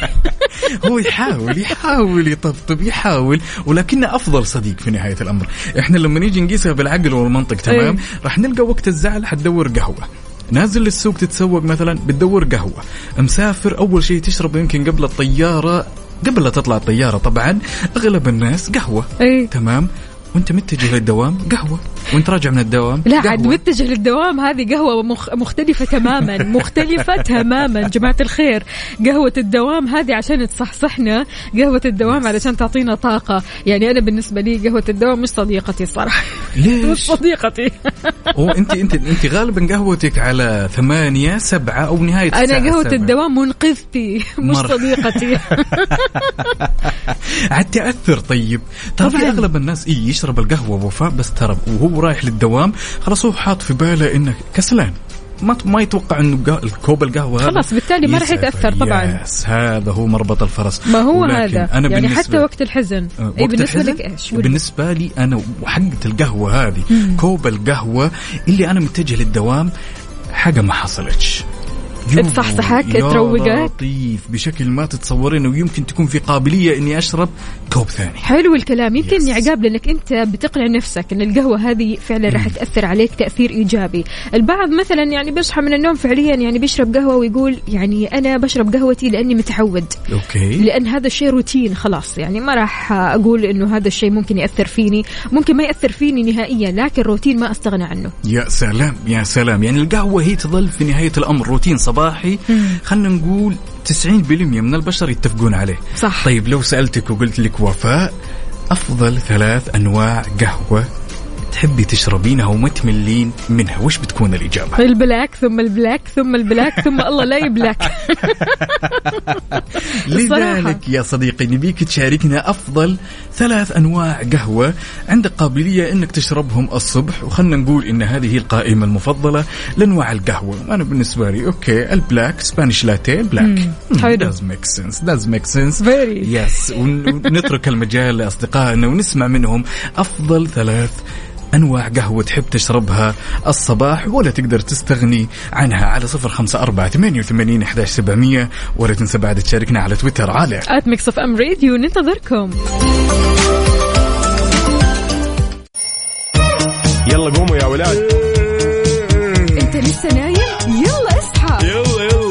هو يحاول يحاول يطبطب يحاول ولكنه أفضل صديق في نهاية الأمر. إحنا لما نيجي نقيسها بالعقل والمنطق تمام؟ إيه. راح نلقى وقت الزعل حتدور قهوة. نازل للسوق تتسوق مثلا بتدور قهوة. مسافر أول شيء تشرب يمكن قبل الطيارة قبل لا تطلع الطيارة طبعا أغلب الناس قهوة. إيه. تمام؟ وانت متجه للدوام قهوة. وانت راجع من الدوام. لا. عاد متجه للدوام هذه قهوة مخ... مختلفة تماما مختلفة تماما جماعة الخير. قهوة الدوام هذه عشان تصحصحنا قهوة الدوام علشان تعطينا طاقة. يعني أنا بالنسبة لي قهوة الدوام مش صديقتي الصراحة مش ليش؟ صديقتي. هو أنت أنت غالبا قهوتك على ثمانية سبعة أو نهاية أنا الساعة قهوة سبعة. الدوام منقذتي مش صديقتي. عاد تأثر طيب. ترى. أغلب الناس إي يشرب القهوة وفاء بس ترى وهو رايح للدوام خلاص هو حاط في باله إنه كسلان. ما ما يتوقع إنه الكوب القهوة هذا خلاص، بالتالي ما راح. يتأثر طبعاً. يس هذا هو مربط الفرس. ما هو هذا؟ أنا يعني حتى وقت الحزن. آه، اي وقت بالنسبة الحزن لك إيش؟ قول لي. أنا وحقة القهوة هذه. كوب القهوة اللي أنا متجه للدوام حاجة ما حصلتش. تصحصحك، يا تروقك. لطيف بشكل ما تتصورين ويمكن تكون في قابلية إني أشرب كوب ثاني. حلو الكلام. يمكن. عقاب لأنك أنت بتقنع نفسك إن القهوة هذه فعلا راح تأثر عليك تأثير إيجابي. البعض مثلا يعني بيصحى من النوم فعليا يعني بيشرب قهوة ويقول يعني أنا بشرب قهوتي لأني متعود. Okay. لأن هذا الشيء روتين خلاص. يعني ما راح أقول إنه هذا الشيء ممكن يأثر فيني. ممكن ما يأثر فيني نهائيا لكن روتين ما أستغنى عنه. يا سلام يا سلام. يعني القهوة هي تظل في نهاية الأمر روتين صباحي. خلينا نقول 90% من البشر يتفقون عليه. صح. طيب لو سألتك وقلت لك وفاء أفضل ثلاث أنواع قهوة تحبي تشربينها وما تملين منها وش بتكون الإجابة؟ ال black ثم ال black ثم ال black ثم الله لا يبلاك. لذلك يا صديقي نبيك تشاركنا أفضل ثلاث أنواع قهوة عندك قابلية أنك تشربهم الصبح. وخلنا نقول أن هذه هي القائمة المفضلة لأنواع القهوة. أنا بالنسبة لي okay ال black Spanish latte حلو. does make sense does make sense. Very. Yes ونترك المجال لأصدقائنا ونسمع منهم أفضل ثلاث أنواع قهوة تحب تشربها الصباح ولا تقدر تستغني عنها على صفر خمسة أربعة ثمانية وثمانين إحداش سبعمية ولا تنسى بعد تشاركنا على تويتر على at Mix FM Radio ننتظركم. يلا قوموا يا ولاد. انت لسه نايم؟ يلا اصحى. يلا يلا.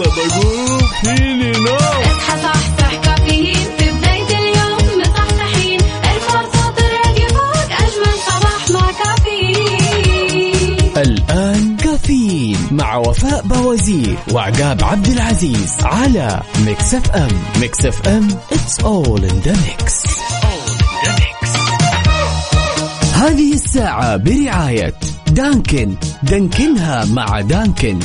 أبو عزيز وعقاب عبد العزيز على Mix FM Mix FM it's all in the mix. هذه الساعة برعاية دانكن. دانكنها مع دانكن.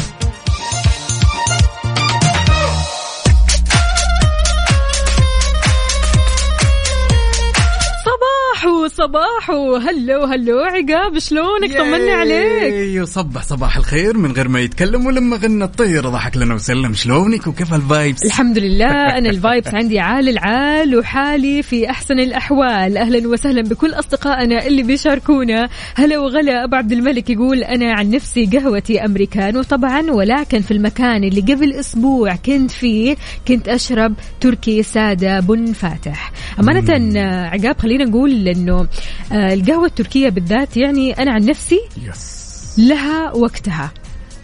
صباحو صباحو hello عقاب شلونك؟ طمنا عليك. ياي، وصبح صباح الخير من غير ما يتكلم ولما غنى الطير ضحك لنا وسلم. شلونك وكيف ال vibes؟ الحمد لله أنا ال vibes عندي عال العال وحالي في أحسن الأحوال. أهلا وسهلا بكل أصدقائنا اللي بيشاركونا. هلا وغلا أبو عبد الملك يقول أنا عن نفسي قهوتي Americano طبعا ولكن في المكان اللي قبل أسبوع كنت فيه كنت أشرب تركي سادة بن فاتح. أمانة عقاب خلينا نقول إنه آه، القهوة التركية بالذات يعني أنا عن نفسي yes لها وقتها.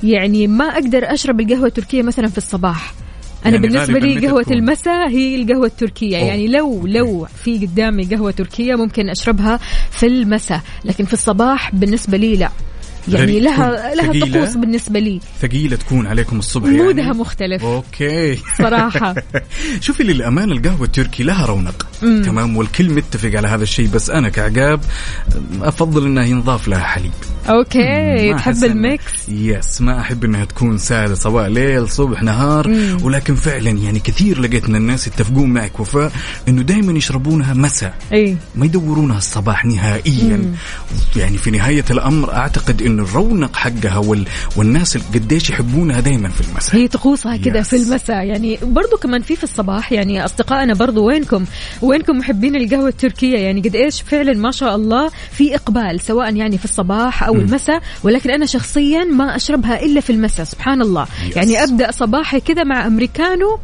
يعني ما أقدر أشرب القهوة التركية مثلا في الصباح. أنا يعني بالنسبة غالباً لي قهوة تكون؟ المساء هي القهوة التركية. أوه. يعني لو لو في قدامي قهوة تركية ممكن أشربها في المساء لكن في الصباح بالنسبة لي لا. يعني غريب. لها لها؟ طقوس بالنسبة لي. ثقيلة تكون عليكم الصبح mood ها يعني. مختلف. Okay. صراحة. شوفي للأمانة القهوة التركي لها رونق. تمام والكل متفق على هذا الشيء بس أنا كعقاب أفضل أنها ينضاف لها حليب. Okay تحب ال mix؟ Yes ما أحب إنها تكون ساده سواء ليل صبح نهار. ولكن فعلا يعني كثير لقيت إن الناس يتفقون معك وفاء إنه دائما يشربونها مساء. إي. ما يدورونها الصباح نهائيا. يعني في نهاية الأمر أعتقد انه الرونق حقها وال... والناس قديش يحبونها دائما في المساء. هي طقوسها كذا. في المساء. يعني برضو كمان في في الصباح يعني أصدقائنا برضو وينكم؟ وينكم محبين القهوة التركية؟ يعني قد إيش فعلا ما شاء الله في إقبال سواء يعني في الصباح أو المساء ولكن أنا شخصيا ما أشربها إلا في المساء سبحان الله. يس. يعني أبدأ صباحي كذا مع أمريكانو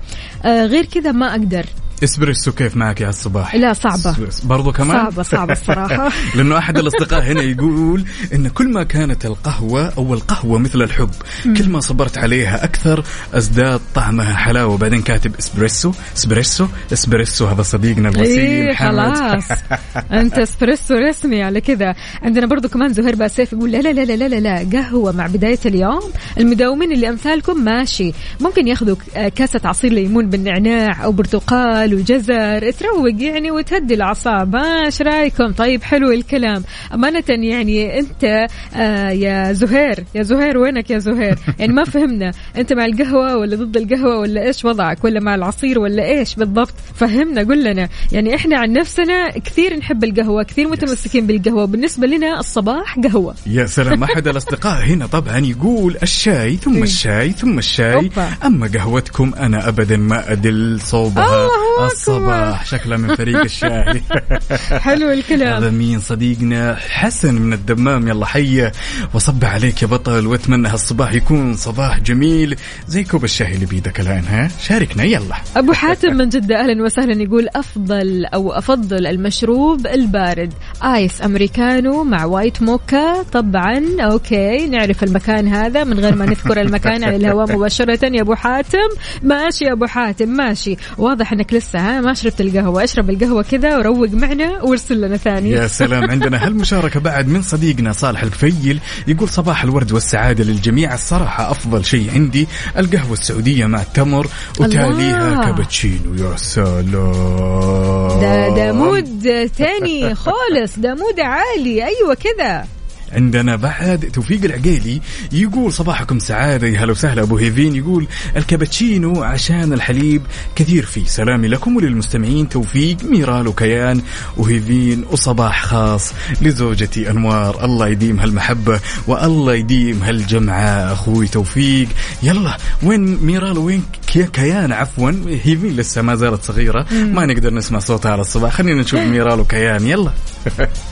آه غير كذا ما أقدر. اسبريسو كيف معك يا الصباح لا صعبة. برضو كمان؟ صعبة صعبة الصراحة. لأنه أحد الأصدقاء هنا يقول إن كل ما كانت القهوة أو القهوة مثل الحب كل ما صبرت عليها أكثر أزداد طعمها حلاوة. بعدين كاتب espresso espresso espresso هذا صديقنا الوسيم محمد. خلاص. أنت اسبريسو رسمي على كذا. عندنا برضو كمان زهير باسيف يقول لا لا لا لا لا لا. قهوة مع بداية اليوم. المداومين اللي أمثالكم ماشي. ممكن ياخذوا كاسة عصير ليمون بالنعناع أو برتقال وجزر تروق يعني وتهدي الأعصاب. ها إيش رأيكم؟ طيب حلو الكلام. أمانة يعني أنت آه يا زهير يا زهير وينك يا زهير؟ يعني ما فهمنا. أنت مع القهوة ولا ضد القهوة ولا إيش وضعك؟ ولا مع العصير ولا إيش بالضبط؟ فهمنا قل لنا. يعني إحنا عن نفسنا كثير نحب القهوة كثير متمسكين بالقهوة. بالنسبة لنا الصباح قهوة. يا سلام أحد الأصدقاء هنا طبعا يقول الشاي ثم إيه. الشاي ثم الشاي. أما قهوتكم أنا ابدا ما أدل صوبها. الصباح. شكلها من فريق الشاي حلو هذا الكلام مين صديقنا؟ حسن من الدمام. يلا حيه وصب عليك يا بطل. واتمنى هالصباح يكون صباح جميل. زي كوب الشاي اللي بيدك الآن ها؟ شاركنا. يلا. أبو حاتم من جدة أهلا وسهلا يقول أفضل أو أفضل المشروب البارد. Ice Americano مع white mocha. طبعا okay نعرف المكان هذا من غير ما نذكر المكان على الهواء مباشرة يا أبو حاتم. ماشي يا أبو حاتم ماشي. واضح إنك لسه ها ما شربت القهوة. أشرب القهوة كذا وروق معنا وارسل لنا ثاني. يا سلام. عندنا هالمشاركة بعد من صديقنا صالح الكفيل يقول صباح الورد والسعادة للجميع. الصراحة أفضل شيء عندي القهوة السعودية مع التمر وتاليها. cappuccino. يا سلام. ده ده mood تاني خالص. ده mood عالي. أيوه كذا. عندنا بعد توفيق العقيلي يقول صباحكم سعادة يا هلا وسهلا أبو هيفين. يقول ال cappuccino عشان الحليب كثير فيه. سلامي لكم وللمستمعين. توفيق ميرال وكيان وهيفين وصباح خاص لزوجتي أنوار. الله يديم هالمحبة والله يديم هالجمعة. أخوي توفيق يلا وين ميرال؟ وين كيان عفوا. هي مين لسه؟ ما زالت صغيرة. ما نقدر نسمع صوتها على الصباح. خلينا نشوف ميرال وكيان. يلا.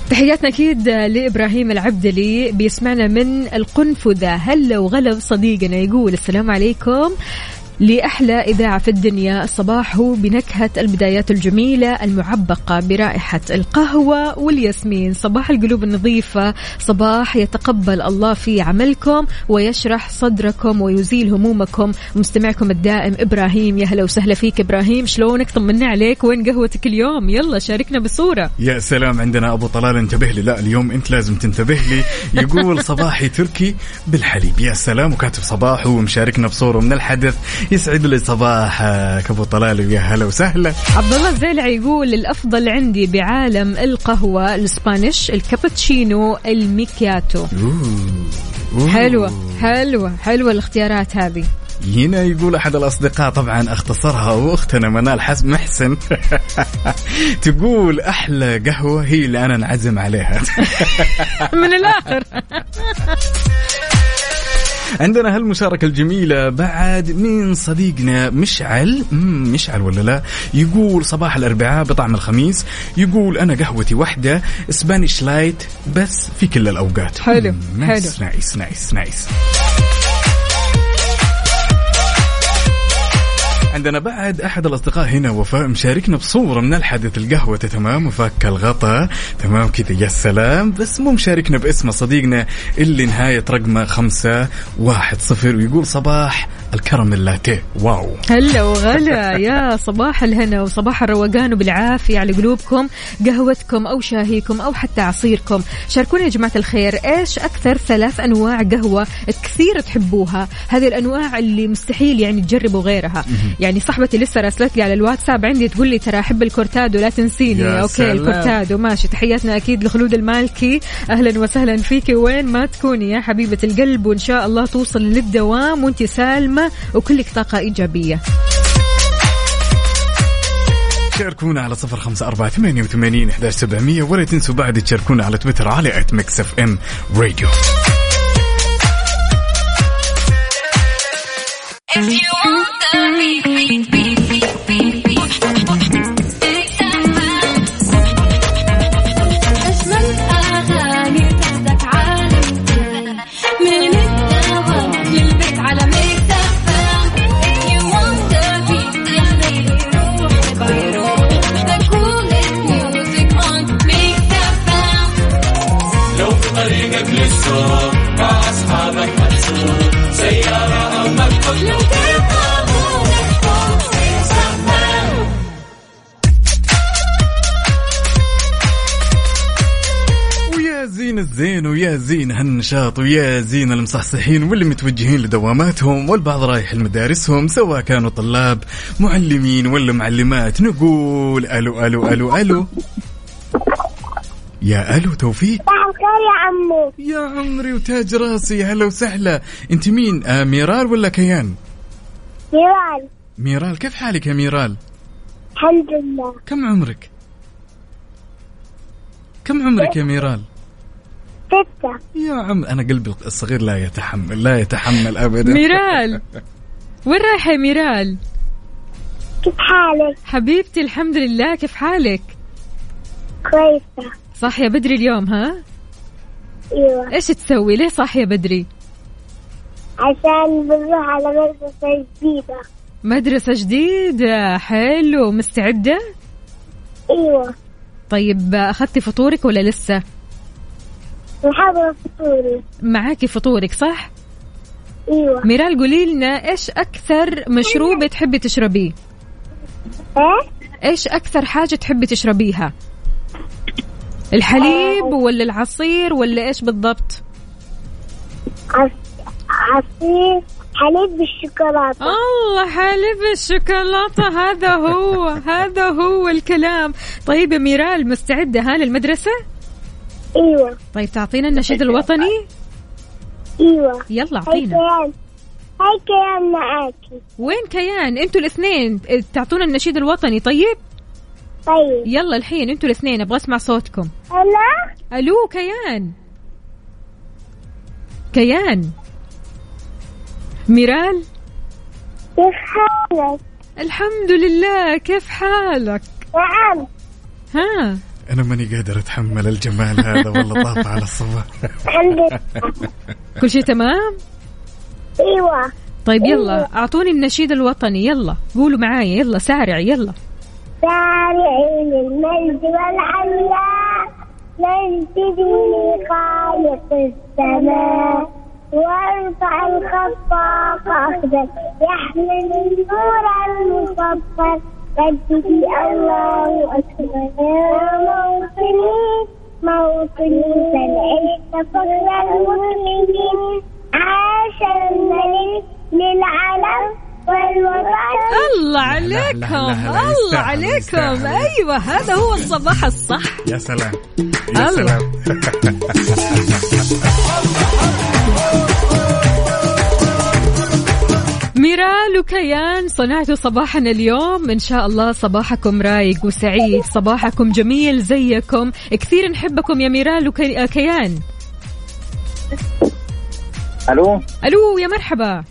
تحياتنا أكيد لإبراهيم العبدلي بيسمعنا من القنفذة. هلا وغلب صديقنا يقول السلام عليكم. لأحلى إذاعة في الدنيا الصباح هو بنكهة البدايات الجميلة المعبقة برائحة القهوة والياسمين. صباح القلوب النظيفة صباح يتقبل الله في عملكم ويشرح صدركم ويزيل همومكم. مستمعكم الدائم إبراهيم يا هلا وسهلا فيك إبراهيم. شلونك؟ طمنا عليك. وين قهوتك اليوم؟ يلا شاركنا بصورة يا سلام عندنا أبو طلال انتبه لي. لا اليوم أنت لازم تنتبه لي. يقول صباحي تركي بالحليب. يا سلام وكاتب صباحه ومشاركنا بصورة من الحدث. يسعد لي صباحك ابو طلال ويا هلا وسهلا. عبد الله الزيلعي يقول الأفضل عندي بعالم القهوة ال Spanish الكابتشينو الميكياتو. أوه. حلوة حلوة حلوة الاختيارات هذه. هنا يقول أحد الأصدقاء طبعا أختصرها وأختنا منال حسب محسن. تقول أحلى قهوة هي اللي أنا انعزم عليها. من الآخر. عندنا هالمشاركة الجميلة بعد من صديقنا مشعل. مشعل ولا لا؟ يقول صباح الأربعاء بطعم الخميس. يقول أنا قهوتي واحدة Spanish latte بس في كل الأوقات. حلو، مم، nice حلو. nice nice nice عندنا بعد أحد الأصدقاء هنا وفاء مشاركنا بصورة من الحدث القهوة تمام وفك الغطاء تمام كذا يا سلام. بس مو مشاركنا باسمه صديقنا اللي نهاية رقمه خمسة واحد صفر ويقول صباح الكرم اللاتيه. wow. هلا وغلا. يا صباح الهنا وصباح الروقان وبالعافية على قلوبكم قهوتكم أو شاهيكم أو حتى عصيركم. شاركونا يا جماعة الخير إيش أكثر ثلاث أنواع قهوة كثير تحبوها؟ هذه الأنواع اللي مستحيل يعني تجربوا غيرها. يعني صاحبتي لسه راسلت لي على الواتساب عندي تقول لي ترى أحب الكورتادو لا تنسيني. يا okay سلام. الكورتادو ماشي. تحياتنا أكيد لخلود المالكي. أهلا وسهلا فيك وين ما تكوني يا حبيبة القلب وإن شاء الله توصل للدوام وأنت سالمة وكلك طاقة إيجابية. شاركونا على صفر خمسة أربعة ثمانية وثمانين إحداش سبعمية ولا تنسوا بعد تشاركونا على تويتر على at Mix FM Radio زين هالنشاط ويا زين المصحصحين واللي متوجهين لدواماتهم والبعض رايح لمدارسهم سواء كانوا طلاب معلمين ولا معلمات نقول ألو ألو ألو ألو. يا ألو توفيق. يا عمو يا عمري وتاج راسي هلا وسهلا. أنت مين؟ آه ميرال ولا كيان؟ جيران ميرال كيف حالك يا ميرال؟ الحمد لله. كم عمرك؟ كم عمرك يا ميرال؟ ستة. يا عم أنا قلبي الصغير لا يتحمل لا يتحمل ابدا. ميرال وين رايحة يا ميرال؟ كيف حالك؟ حبيبتي الحمد لله كيف حالك؟ كويسة. صاحية بدري اليوم ها؟ أيوه. إيش تسوي ليه صاحية بدري؟ عشان بنروح على مدرسة جديدة. مدرسة جديدة حلو مستعدة؟ أيوه. طيب أخذتي فطورك ولا لسه؟ فطوري. معاكي فطورك صح؟ أيوه. ميرال قولي لنا إيش أكثر مشروب تحبي تشربيه؟ إيه؟ إيش أكثر حاجة تحبي تشربيها؟ الحليب ولا العصير ولا إيش بالضبط؟ عص- عصير حليب بالشوكولاتة. الله حليب الشوكولاتة هذا هو هذا هو الكلام. طيب يا ميرال مستعدة؟ ها للمدرسة؟ إيوه. طيب تعطينا النشيد الوطني؟ إيوه. يلا هاي أعطينا. كيان. هاي كيان معاكي. وين كيان؟ أنتوا الاثنين. تعطونا النشيد الوطني طيب؟ طيب. يلا الحين أنتوا الاثنين أبغى أسمع صوتكم. أنا؟ ألو كيان. كيان. ميرال. كيف حالك؟ الحمد لله كيف حالك؟ نعم. ها. أنا ماني قادر أتحمل الجمال هذا والله طاف على الصباح الحمد لله. كل شيء تمام؟ أيوه. طيب يلا أعطوني النشيد الوطني يلا. قولوا معايا يلا سارع يلا. سارعين المجد والعليا ننتدي خالق السماء. وارفع الخفاق أخذك يحمل النور المصفر مجدي الله أكبر يا موطني موطني سنعيش فخر المسلمين عاش الملك للعالم والوطن الله لا، لا، عليكم لا، لا، الله عليكم. أيوه هذا هو الصباح الصح يا سلام يا. سلام ميرال وكيان صنعتوا صباحنا اليوم. إن شاء الله صباحكم رايق وسعيد. صباحكم جميل زيكم. كثير نحبكم يا ميرال وكيان ألو؟ ألو يا مرحبا.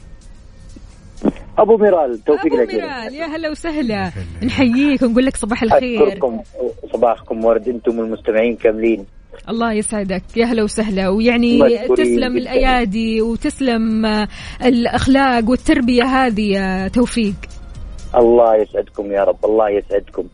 أبو ميرال توفيق أبو لك. ميرال يا هلا وسهلا. نحييك ونقول لك صباح الخير. أشكركم صباحكم ورد أنتم المستمعين كاملين. الله يسعدك. يا هلا وسهلا. ويعني تسلم. الأيادي وتسلم آه، الأخلاق والتربية هذه يا توفيق. الله يسعدكم يا رب. الله يسعدكم.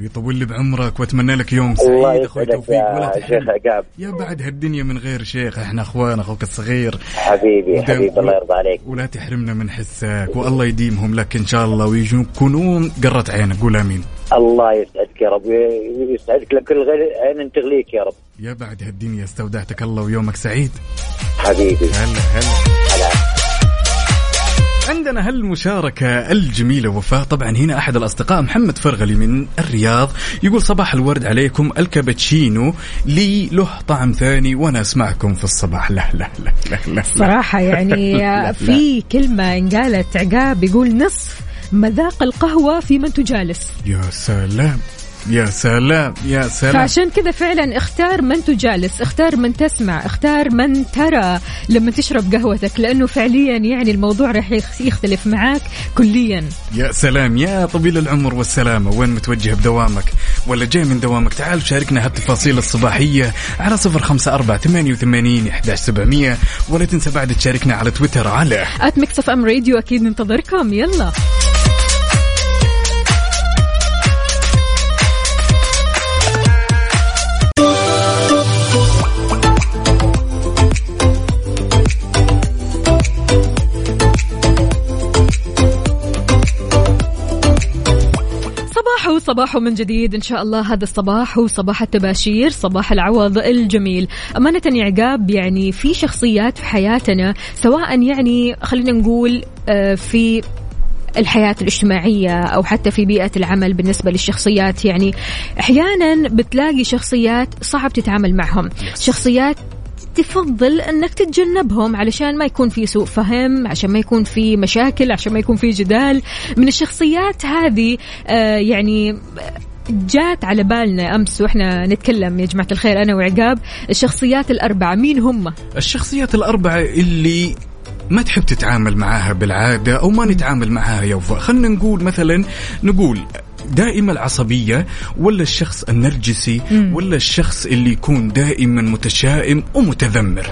يطول لي بعمرك وأتمنى لك يوم سعيد أخوي يسعدك توفيق. ولا شيخ عقاب. يا بعد هالدنيا من غير شيخ. إحنا أخوان أخوك الصغير. حبيبي حبيبي الله يرضى عليك. ولا تحرمنا من حسك. والله يديمهم لك إن شاء الله. ويكونون قرة عينك قول آمين. الله يسعدك يا رب. ويسعدك لكل غير عين تغليك يا رب. يا بعد هالدنيا استودعتك الله ويومك سعيد. حبيبي. هلا هلا. هلا. عندنا هالمشاركة الجميلة وفاء. طبعا هنا أحد الأصدقاء محمد فرغلي من الرياض. يقول صباح الورد عليكم. الكابتشينو لي له طعم ثاني وأنا أسمعكم في الصباح. لا لا لا لا, لا, لا. صراحة يعني لا. في كلمة انقالت عقاب يقول نصف مذاق القهوة في من تجالس. يا سلام. يا سلام يا سلام. فعشان كذا فعلا اختار من تجالس اختار من تسمع اختار من ترى لما تشرب قهوتك لأنه فعليا يعني الموضوع راح يخ- يختلف معاك كليا. يا سلام يا طويل العمر والسلامة. وين متوجه بدوامك؟ ولا جاي من دوامك؟ تعال شاركنا هالتفاصيل الصباحية على صفر خمسة أربعة ثمانية وثمانين إحداش سبعمية. ولا تنسى بعد تشاركنا على تويتر على at Mix FM Radio أكيد ننتظركم. يلا. صباح صباح من جديد. إن شاء الله هذا الصباح هو صباح التباشير صباح العوض الجميل. أمانة يا عقاب يعني في شخصيات في حياتنا سواء يعني خلينا نقول آه، في الحياة الاجتماعية أو حتى في بيئة العمل بالنسبة للشخصيات. يعني أحيانا بتلاقي شخصيات صعب تتعامل معهم. شخصيات تفضل أنك تتجنبهم علشان ما يكون في سوء فهم عشان ما يكون في مشاكل عشان ما يكون في جدال من الشخصيات هذه آه يعني جات على بالنا أمس وإحنا نتكلم يا جماعة الخير أنا وعقاب الشخصيات الأربعة مين هم؟ الشخصيات الأربعة اللي ما تحب تتعامل معاها بالعادة أو ما نتعامل معاها يا وفاء خلنا نقول مثلا نقول دائما العصبية ولا الشخص النرجسي ولا الشخص اللي يكون دائما متشائم ومتذمر.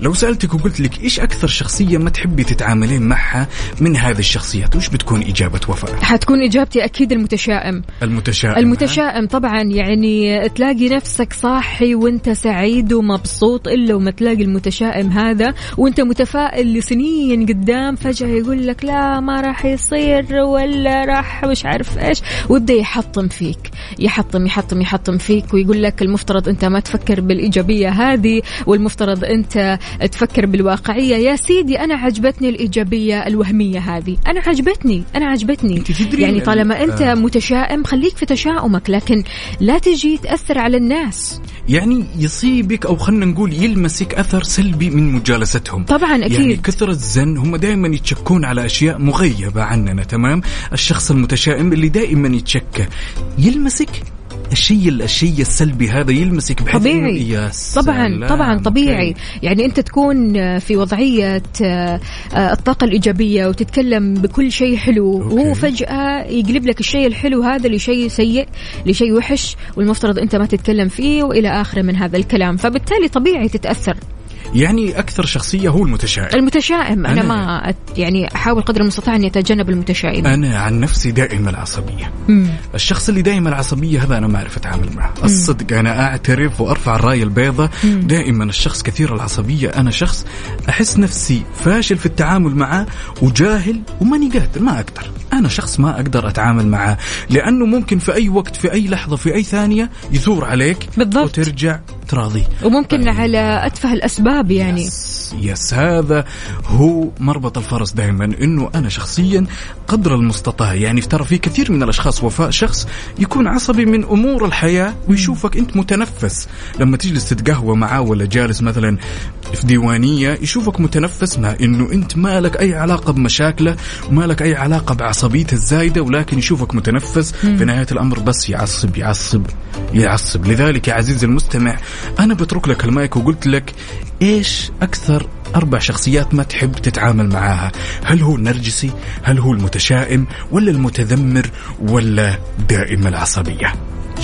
لو سألتك وقلت لك إيش أكثر شخصية ما تحبي تتعاملين معها من هذه الشخصيات وش بتكون إجابة وفاء؟ حتكون إجابتي أكيد المتشائم. المتشائم المتشائم طبعا يعني تلاقي نفسك صاحي وأنت سعيد ومبسوط إلا وما تلاقي المتشائم هذا وأنت متفائل لسنين قدام فجأة يقول لك لا ما راح يصير ولا راح مش عارف إيش. ويبدا يحطم فيك. يحطم يحطم يحطم فيك ويقول لك المفترض أنت ما تفكر بالإيجابية هذه والمفترض أنت تفكر بالواقعية. يا سيدي أنا عجبتني الإيجابية الوهمية هذه. أنا عجبتني أنا عجبتني. يعني طالما ال- أنت آه. متشائم خليك في تشاؤمك لكن لا تجي تأثر على الناس. يعني يصيبك أو خلينا نقول يلمسك أثر سلبي من مجالستهم. طبعا يعني أكيد كثر الزن هم دائما يتشكون على أشياء مغيبة عننا تمام؟ الشخص المتشائم اللي دائما يتشكى يلمسك الشيء الشيء السلبي هذا يلمسك بحيث طبيعي يا طبعا. طبعا طبيعي أوكي. يعني أنت تكون في وضعية آه، آه، الطاقة الإيجابية وتتكلم بكل شيء حلو أوكي. وهو فجاه يقلب لك الشيء الحلو هذا لشيء سيء لشيء وحش والمفترض أنت ما تتكلم فيه وإلى آخره من هذا الكلام فبالتالي طبيعي تتأثر يعني أكثر شخصية هو المتشائم. المتشائم. أنا أنا- ما يعني أحاول قدر المستطاع أني أتجنب المتشائم. أنا عن نفسي دائما العصبية. مم. الشخص اللي دائما العصبية هذا أنا ما أعرف أتعامل معه. الصدق أنا أعترف وأرفع الرايه البيضاء دائما الشخص كثير العصبية. أنا شخص أحس نفسي فاشل في التعامل معه وجاهل وماني قادر ما أقدر. أنا شخص ما أقدر أتعامل معه لأنه ممكن في أي وقت في أي لحظة في أي ثانية يثور عليك بالضبط. وترجع تراضيه وممكن على أتفه الأسباب يعني. يس, يس هذا هو مربط الفرس دائما إنه أنا شخصيا قدر المستطاع. يعني ترى في كثير من الأشخاص وفاء شخص يكون عصبي من أمور الحياة ويشوفك أنت متنفس. لما تجلس تتقهوى معاه ولا جالس مثلا في ديوانية يشوفك متنفس مع إنه أنت ما لك أي علاقة بمشاكله وما لك أي علاقة بعصبيته الزايدة ولكن يشوفك متنفس. في نهاية الأمر بس يعصب يعصب. يعصب. لذلك يا عزيزي المستمع أنا بترك لك المايك وقلت لك إيش أكثر أربع شخصيات ما تحب تتعامل معاها؟ هل هو النرجسي؟ هل هو المتشائم؟ ولا المتذمر؟ ولا دائم العصبية؟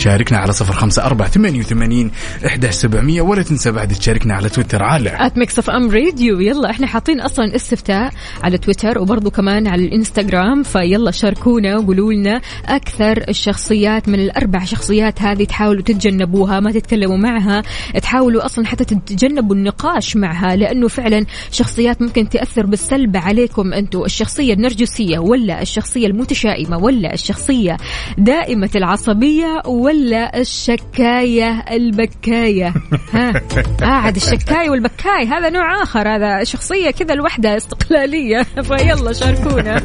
شاركنا على صفر خمسة أربعة ثمانية وثمانين إحدى سبعمية ولا تنسى بعد تشاركنا على تويتر. على at Mix FM Radio يلا إحنا حاطين أصلا استفتاء على تويتر وبرضه كمان على الإنستغرام فيلا شاركونا وقولوا لنا أكثر الشخصيات من الأربع شخصيات هذه تحاولوا تتجنبوها ما تتكلموا معها تحاولوا أصلا حتى تتجنبوا النقاش معها لأنه فعلا شخصيات ممكن تأثر بالسلب عليكم أنتم الشخصية النرجسية ولا الشخصية المتشائمة ولا الشخصية دائمة العصبية ولا الشكاية البكاية؟ ها. قاعد الشكاي والبكاي هذا نوع آخر هذا شخصية كذا لوحدها استقلالية. فيلا شاركونا.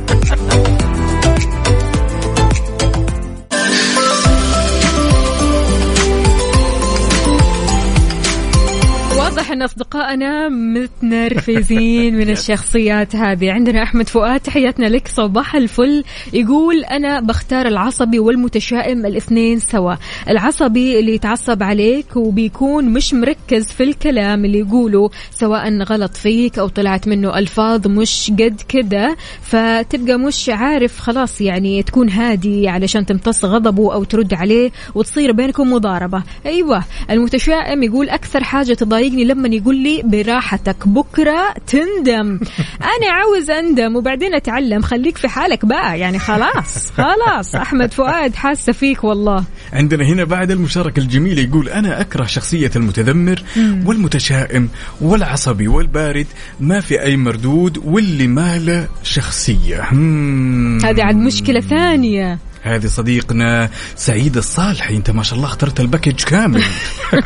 واضح أن أصدقائنا متنرفزين من الشخصيات هذه. عندنا أحمد فؤاد تحياتنا لك. صباح الفل. يقول أنا بختار العصبي والمتشائم الاثنين سوا. العصبي اللي يتعصب عليك وبيكون مش مركز في الكلام اللي يقوله سواء غلط فيك أو طلعت منه ألفاظ مش قد كده. فتبقى مش عارف خلاص يعني تكون هادي علشان تمتص غضبه أو ترد عليه وتصير بينكم مضاربة. أيوه المتشائم يقول أكثر حاجة تضايقني لما يقول لي براحتك بكرة تندم. أنا عاوز أندم وبعدين أتعلم. خليك في حالك بقى. يعني خلاص خلاص. أحمد فؤاد حاسة فيك والله. عندنا هنا بعد المشاركة الجميلة يقول أنا أكره شخصية المتذمر والمتشائم والعصبي والبارد ما في أي مردود واللي ما له شخصية. مم. هذه عاد مشكلة ثانية. هذه صديقنا سعيد الصالحي أنت ما شاء الله اخترت الباكج كامل.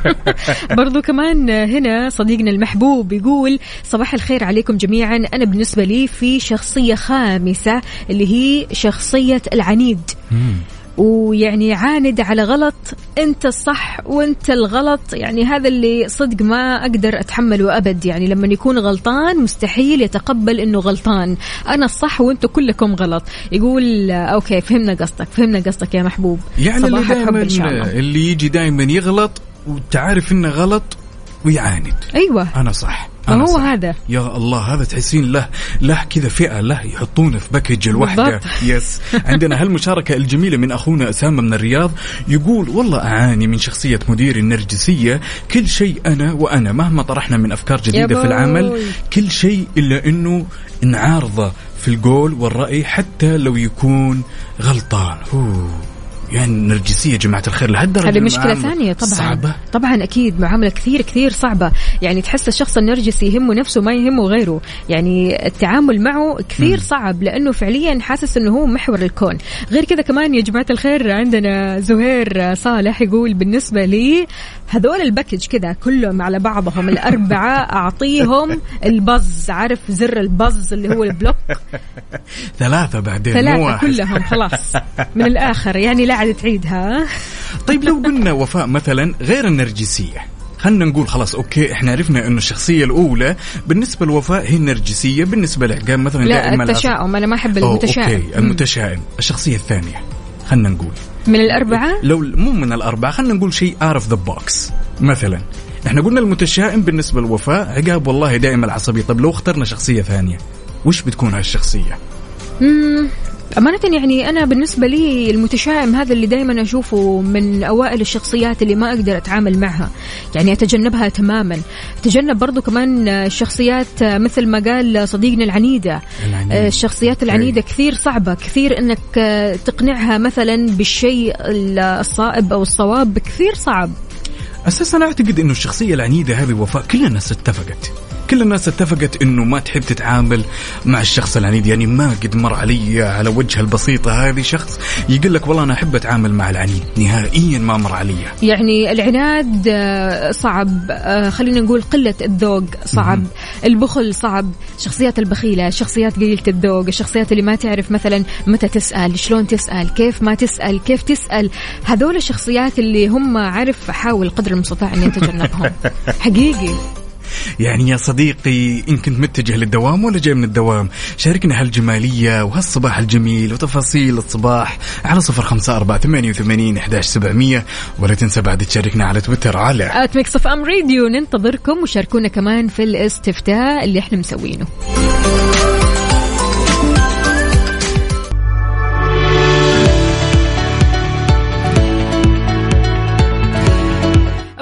برضو كمان هنا صديقنا المحبوب يقول صباح الخير عليكم جميعا. أنا بالنسبة لي في شخصية خامسة اللي هي شخصية العنيد. ويعني عاند على غلط انت الصح وانت الغلط. يعني هذا اللي صدق ما أقدر أتحمله أبد. يعني لما يكون غلطان مستحيل يتقبل إنه غلطان. أنا الصح وأنتم كلكم غلط. يقول أوكي فهمنا قصدك فهمنا قصدك يا محبوب. يعني اللي دائما اللي يجي دائما يغلط وتعرف إنه غلط ويعاند أيوه أنا صح ما أنا هو صح. هذا. يا الله هذا تحسين له له كذا فئة له يحطونه في package الوحدة. yes عندنا هالمشاركة الجميلة من أخونا أسامة من الرياض يقول والله أعاني من شخصية مديري النرجسية كل شيء أنا وأنا مهما طرحنا من أفكار جديدة في. العمل كل شيء إلا إنه نعارضه في القول والرأي حتى لو يكون غلطان أوه. يعني النرجسيه جماعة الخير لهالدرجة هذه مشكلة المعاملة ثانية طبعا. صعبة. طبعا أكيد معاملة كثير كثير صعبة. يعني تحس الشخص النرجسي يهمه نفسه ما يهمه غيره. يعني التعامل معه كثير صعب لأنه فعليا حاسس أنه هو محور الكون. غير كذا كمان يا جماعة الخير عندنا زهير صالح يقول بالنسبة لي هذول ال package كذا كلهم على بعضهم. الأربعة أعطيهم البز. عارف زر البز اللي هو ال block؟ ثلاثة بعدين ثلاثة. كلهم خلاص. من الآخر يعني لا عاد تعيدها طيب لو قلنا وفاء مثلا غير النرجسية خلينا نقول خلاص okay إحنا عرفنا إنه الشخصية الأولى بالنسبة لوفاء هي النرجسية بالنسبة لعقاب مثلا لا التشاؤم. أنا ما أحب أوه، المتشائم okay المتشائم الشخصية الثانية خلينا نقول. من الأربعة؟ لو مو من الأربعة خلينا نقول شيء out of the box مثلا إحنا قلنا المتشائم بالنسبة للوفاء عقاب والله دائما العصبي طب لو اخترنا شخصية ثانية وش بتكون هالشخصية؟ مم، أمانة يعني أنا بالنسبة لي المتشائم هذا اللي دائما أشوفه من أوائل الشخصيات اللي ما أقدر أتعامل معها. يعني أتجنبها تماما. أتجنب برضو كمان الشخصيات مثل ما قال صديقنا العنيدة. العنيدة. الشخصيات العنيدة كثير صعبة. كثير أنك تقنعها مثلا بالشيء الصائب أو الصواب. كثير صعب. أساسا أنا أعتقد إنه الشخصية العنيدة هذه وفاء. كل الناس اتفقت. كل الناس اتفقت إنه ما تحب تتعامل مع الشخص العنيد. يعني ما قد مر علي على وجهها البسيطة هذه شخص يقول لك والله أنا أحب أتعامل مع العنيد. نهائيا ما مر علي. يعني العناد آه، صعب. آه، خلينا نقول قلة الذوق صعب. البخل صعب. الشخصيات البخيلة الشخصيات قليلة الذوق الشخصيات اللي ما تعرف مثلا متى تسأل شلون تسأل كيف ما تسأل كيف تسأل. هذول الشخصيات اللي هم عارف أحاول قدر المستطاع أني أتجنبهم حقيقي. يعني يا صديقي إن كنت متجه للدوام ولا جاي من الدوام؟ شاركنا هالجمالية وهالصباح الجميل وتفاصيل الصباح على صفر خمسة أربعة ثمانية وثمانين إحداش سبعمية. ولا تنسى بعد تشاركنا على تويتر على at Mix FM Radio ننتظركم وشاركونا كمان في الاستفتاء اللي إحنا مسوينه.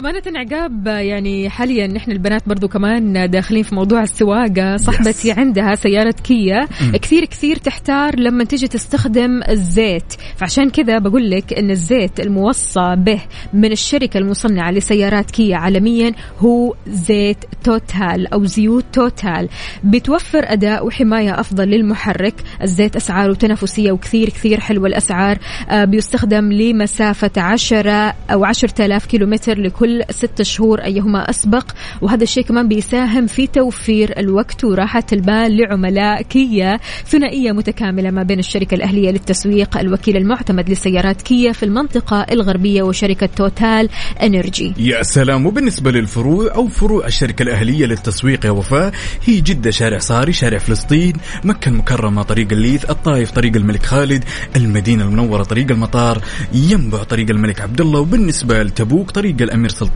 أمانة عقاب يعني حاليا نحن البنات برضو كمان داخلين في موضوع السواقة صاحبتي عندها سيارة كيا. كثير كثير تحتار لما تيجي تستخدم الزيت. فعشان كذا بقول لك إن الزيت الموصى به من الشركة المصنعة لسيارات كيا عالميا هو زيت توتال أو زيوت توتال. بتوفر أداء وحماية أفضل للمحرك. الزيت أسعاره تنافسية وكثير كثير حلوة الأسعار. آه، بيستخدم لمسافة عشرة أو عشرة آلاف كيلومتر لكل ست شهور أيهما أسبق. وهذا الشيء كمان بيساهم في توفير الوقت وراحة البال لعملاء كيا ثنائية متكاملة ما بين الشركة الأهلية للتسويق الوكيل المعتمد لسيارات كيا في المنطقة الغربية وشركة توتال انرجي. يا سلام. وبالنسبة للفروع أو فروع الشركة الأهلية للتسويق يا وفاء هي جدة شارع صاري شارع فلسطين مكة المكرمة طريق الليث الطايف طريق الملك خالد المدينة المنورة طريق المطار ينبع طريق الملك عبد الله وبالنسبة لتبوك طريق الأمير سلطان.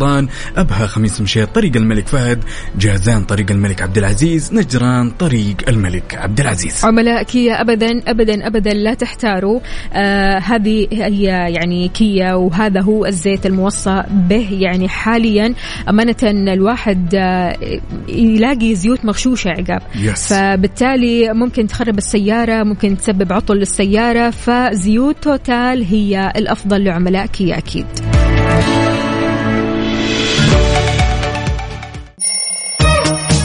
أبها خميس مشيط طريق الملك فهد جازان طريق الملك عبد العزيز نجران طريق الملك عبد العزيز. عملاء كيا ابدا ابدا ابدا لا تحتاروا. آه هذه هي يعني كيا وهذا هو الزيت الموصى به يعني حاليا. أمانة الواحد آه يلاقي زيوت مغشوشة عقاب. Yes. فبالتالي ممكن تخرب السيارة ممكن تسبب عطل للسيارة. فزيوت توتال هي الأفضل لعملاء كيا أكيد.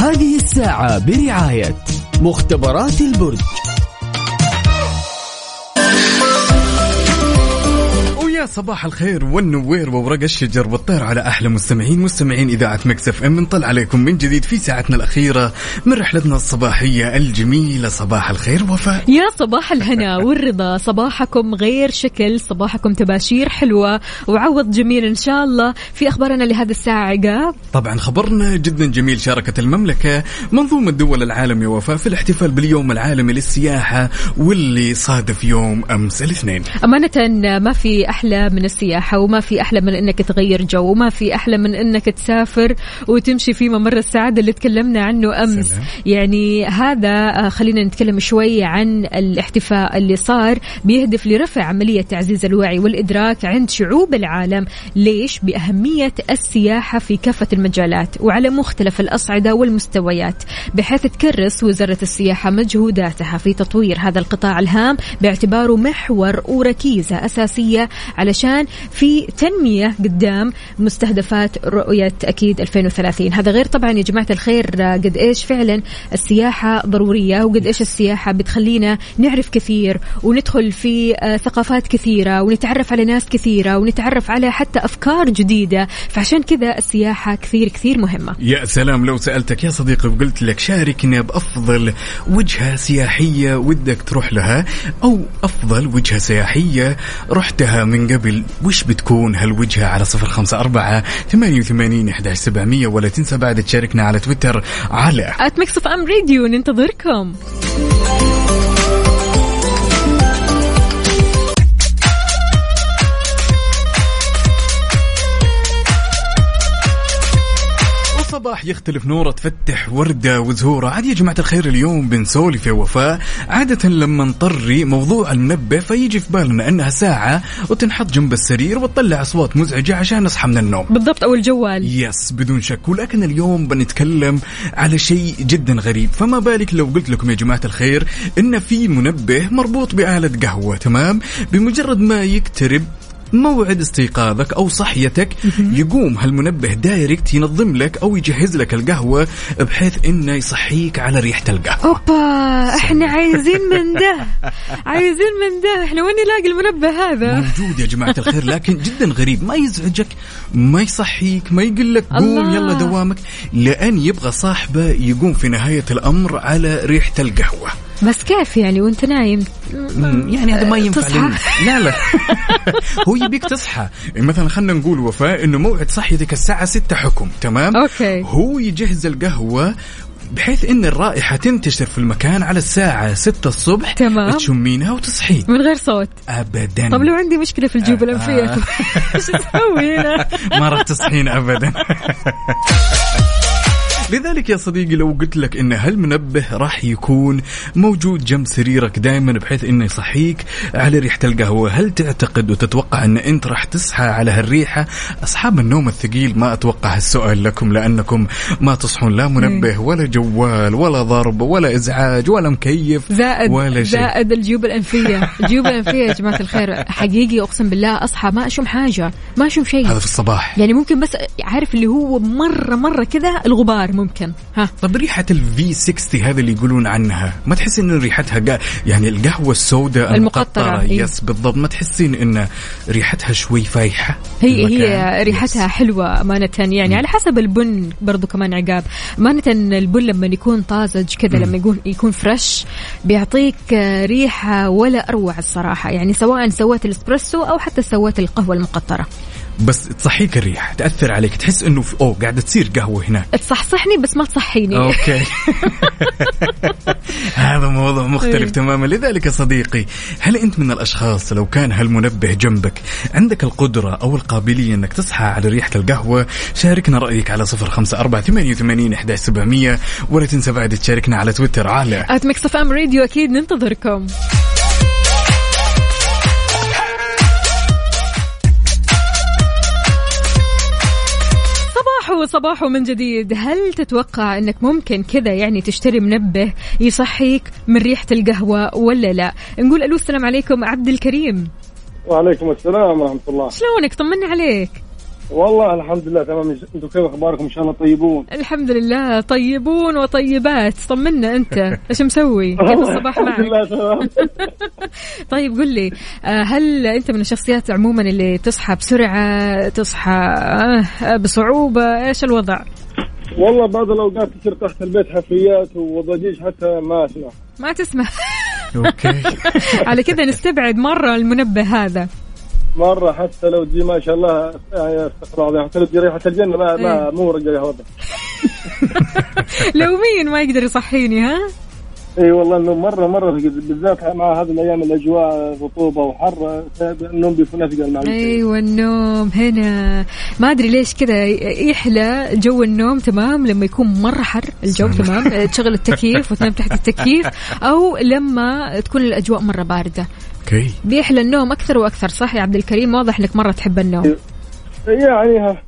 هذه الساعة برعاية مختبرات البرج. ويا صباح الخير والنوير وورق الشجر والطير على أحلى مستمعين مستمعين إذاعة Mix FM. نطلع عليكم من جديد في ساعتنا الأخيرة من رحلتنا الصباحية الجميلة. صباح الخير وفاء. يا صباح الهنا والرضا. صباحكم غير شكل صباحكم تباشير حلوة. وعوض جميل إن شاء الله في أخبارنا لهذه الساعة. عقاب. طبعا خبرنا جدا جميل شاركت المملكة. منظومة دول العالم يا وفاء في الاحتفال باليوم العالمي للسياحة واللي صادف يوم أمس الاثنين. أمانة ما في أحلى من السياحة وما في أحلى من أنك تغير جو وما في أحلى من أنك تسافر وتمشي في ممر السعادة اللي تكلمنا عنه أمس سلام. يعني هذا آه، خلينا نتكلم شوي عن الاحتفاء اللي صار بيهدف لرفع عملية تعزيز الوعي والإدراك عند شعوب العالم ليش؟ بأهمية السياحة في كافة المجالات وعلى مختلف الأصعدة والمستويات بحيث تكرس وزارة السياحة مجهوداتها في تطوير هذا القطاع الهام باعتباره محور وركيزة أساسية علشان في تنمية قدام مستهدفات رؤية أكيد 2030 هذا غير طبعا يا جماعة الخير قد إيش فعلا السياحة ضرورية وقد إيش السياحة بتخلينا نعرف كثير وندخل في آه، ثقافات كثيرة ونتعرف على ناس كثيرة ونتعرف على حتى أفكار جديدة. فعشان كذا السياحة كثير كثير مهمة. يا سلام لو سألتك يا صديقي وقلت لك شاركنا بأفضل وجهة سياحية ودك تروح لها أو أفضل وجهة سياحية رحتها من قبل وش بتكون هالوجهة على صفر خمسة أربعة ثمانية وثمانين إحدى سبعمية؟ ولا تنسى بعد تشاركنا على تويتر على at Mix FM Radio ننتظركم. وصباح يختلف نوره تفتح وردة وزهورة. عاد يا جماعة الخير اليوم بنسولف يا وفاء. عادة لما نطري موضوع المنبه فيجي في بالنا إنها ساعة وتنحط جنب السرير وتطلع أصوات مزعجة عشان نصحى من النوم. بالضبط أو الجوال. yes بدون شك. ولكن اليوم بنتكلم على شيء جدا غريب. فما بالك لو قلت لكم يا جماعة الخير إن في منبه مربوط بآلة قهوة تمام؟ بمجرد ما يقترب موعد استيقاظك أو صحيتك يقوم هالمنبه دايركت ينظم لك أو يجهز لك القهوة بحيث إنه يصحيك على ريحة القهوة. أوبا إحنا عايزين من ده. عايزين من ده. إحنا وين نلاقي المنبه هذا؟ موجود يا جماعة الخير لكن جدا غريب. ما يزعجك ما يصحيك ما يقول لك قوم. يلا دوامك لأن يبغى صاحبه يقوم في نهاية الأمر على ريحة القهوة. بس كيف يعني وانت نايم؟ يعني هذا ما ينفع تصحى. لا لا. هو يبيك تصحى. يعني مثلا خلينا نقول وفاء إنه موعد صحيتك الساعة 6 حكم تمام؟ أوكي. هو يجهز القهوة بحيث إن الرائحة تنتشر في المكان على الساعة 6 الصبح تمام. تشمينها وتصحين من غير صوت. ابدا. طب لو عندي مشكلة في الجيوب الأنفية آه. إيش أسوي هنا؟ ما راح تصحين ابدا. لذلك يا صديقي لو قلت لك إن هالمنبه راح يكون موجود جنب سريرك دائما بحيث إنه يصحيك على ريحة القهوة، هل تعتقد وتتوقع إن أنت راح تصحى على هالريحة؟ أصحاب النوم الثقيل ما أتوقع هالسؤال لكم لأنكم ما تصحون لا منبه ولا جوال ولا ضرب ولا إزعاج ولا مكيف زائد ولا شيء. زائد الجيوب الأنفية. الجيوب الأنفية يا جماعة الخير حقيقي أقسم بالله أصحى ما أشم حاجة ما أشم شيء. هذا في الصباح. يعني ممكن بس عارف اللي هو مره مرة كذا الغبار ممكن. ها. طب ريحة ال V60 هذا اللي يقولون عنها ما تحسين إن ريحتها قا... يعني القهوة السوداء المقطرة، المقطرة؟ إيه. yes بالضبط. ما تحسين إن ريحتها شوي فايحة هي المكان؟ هي ريحتها yes. حلوة أمانة يعني على حسب البن برضو كمان عقاب. أمانة البن لما يكون طازج كذا لما يكون يكون fresh بيعطيك ريحة ولا أروع الصراحة. يعني سواء سويت الإسبريسو أو حتى سويت القهوة المقطرة. بس تصحيك الريحة تأثر عليك تحس إنه في... أوه قاعدة تصير قهوة هناك. تصحصحني بس ما تصحيني. okay. هذا موضوع مختلف إيه. تماما. لذلك يا صديقي هل أنت من الأشخاص لو كان هالمنبه جنبك عندك القدرة أو القابلية إنك تصحى على ريحة القهوة؟ شاركنا رأيك على صفر خمسة أربعة ثمانية وثمانين ولا تنسى بعد تشاركنا على تويتر على at Mix FM Radio أكيد ننتظركم صباحو صباحو من جديد. هل تتوقع إنك ممكن كذا يعني تشتري منبه يصحيك من ريحة القهوة ولا لا؟ نقول ألو السلام عليكم عبد الكريم. وعليكم السلام ورحمة الله. شلونك؟ طمني عليك. والله الحمد لله تمام. أنتم كيف اخباركم؟ ان شاء الله طيبون. الحمد لله طيبون وطيبات. طمنا انت. إيش مسوي؟ كيف الصباح الحمد معك؟ لله تمام. طيب قل لي آه، هل انت من الشخصيات عموما اللي تصحى بسرعة تصحى آه، بصعوبة؟ إيش الوضع؟ والله بعض الأوقات تصير تحت البيت حفريات وضجيج حتى ما أسمع. ما تسمع. أوكي. على كذا نستبعد مرة المنبه هذا. مرة حتى لو تجي ما شاء الله يعني استغفر الله حتى لو تجي ريحة الجنة ما ما إيه. مو رجع الوضع لو مين ما يقدر يصحيني ها؟ إي والله إنه مرة مرة بالذات مع هذه الأيام الأجواء رطوبة وحر النوم بيكون أثقل مع أيوه النوم هنا. ما أدري ليش كذا يحلى جو النوم تمام؟ لما يكون مرة حر الجو تمام؟ تشغل التكييف وتنام تحت التكييف أو لما تكون الأجواء مرة باردة. okay. بيحلى النوم أكثر وأكثر صح يا عبد الكريم؟ واضح إنك مرة تحب النوم. يعني ها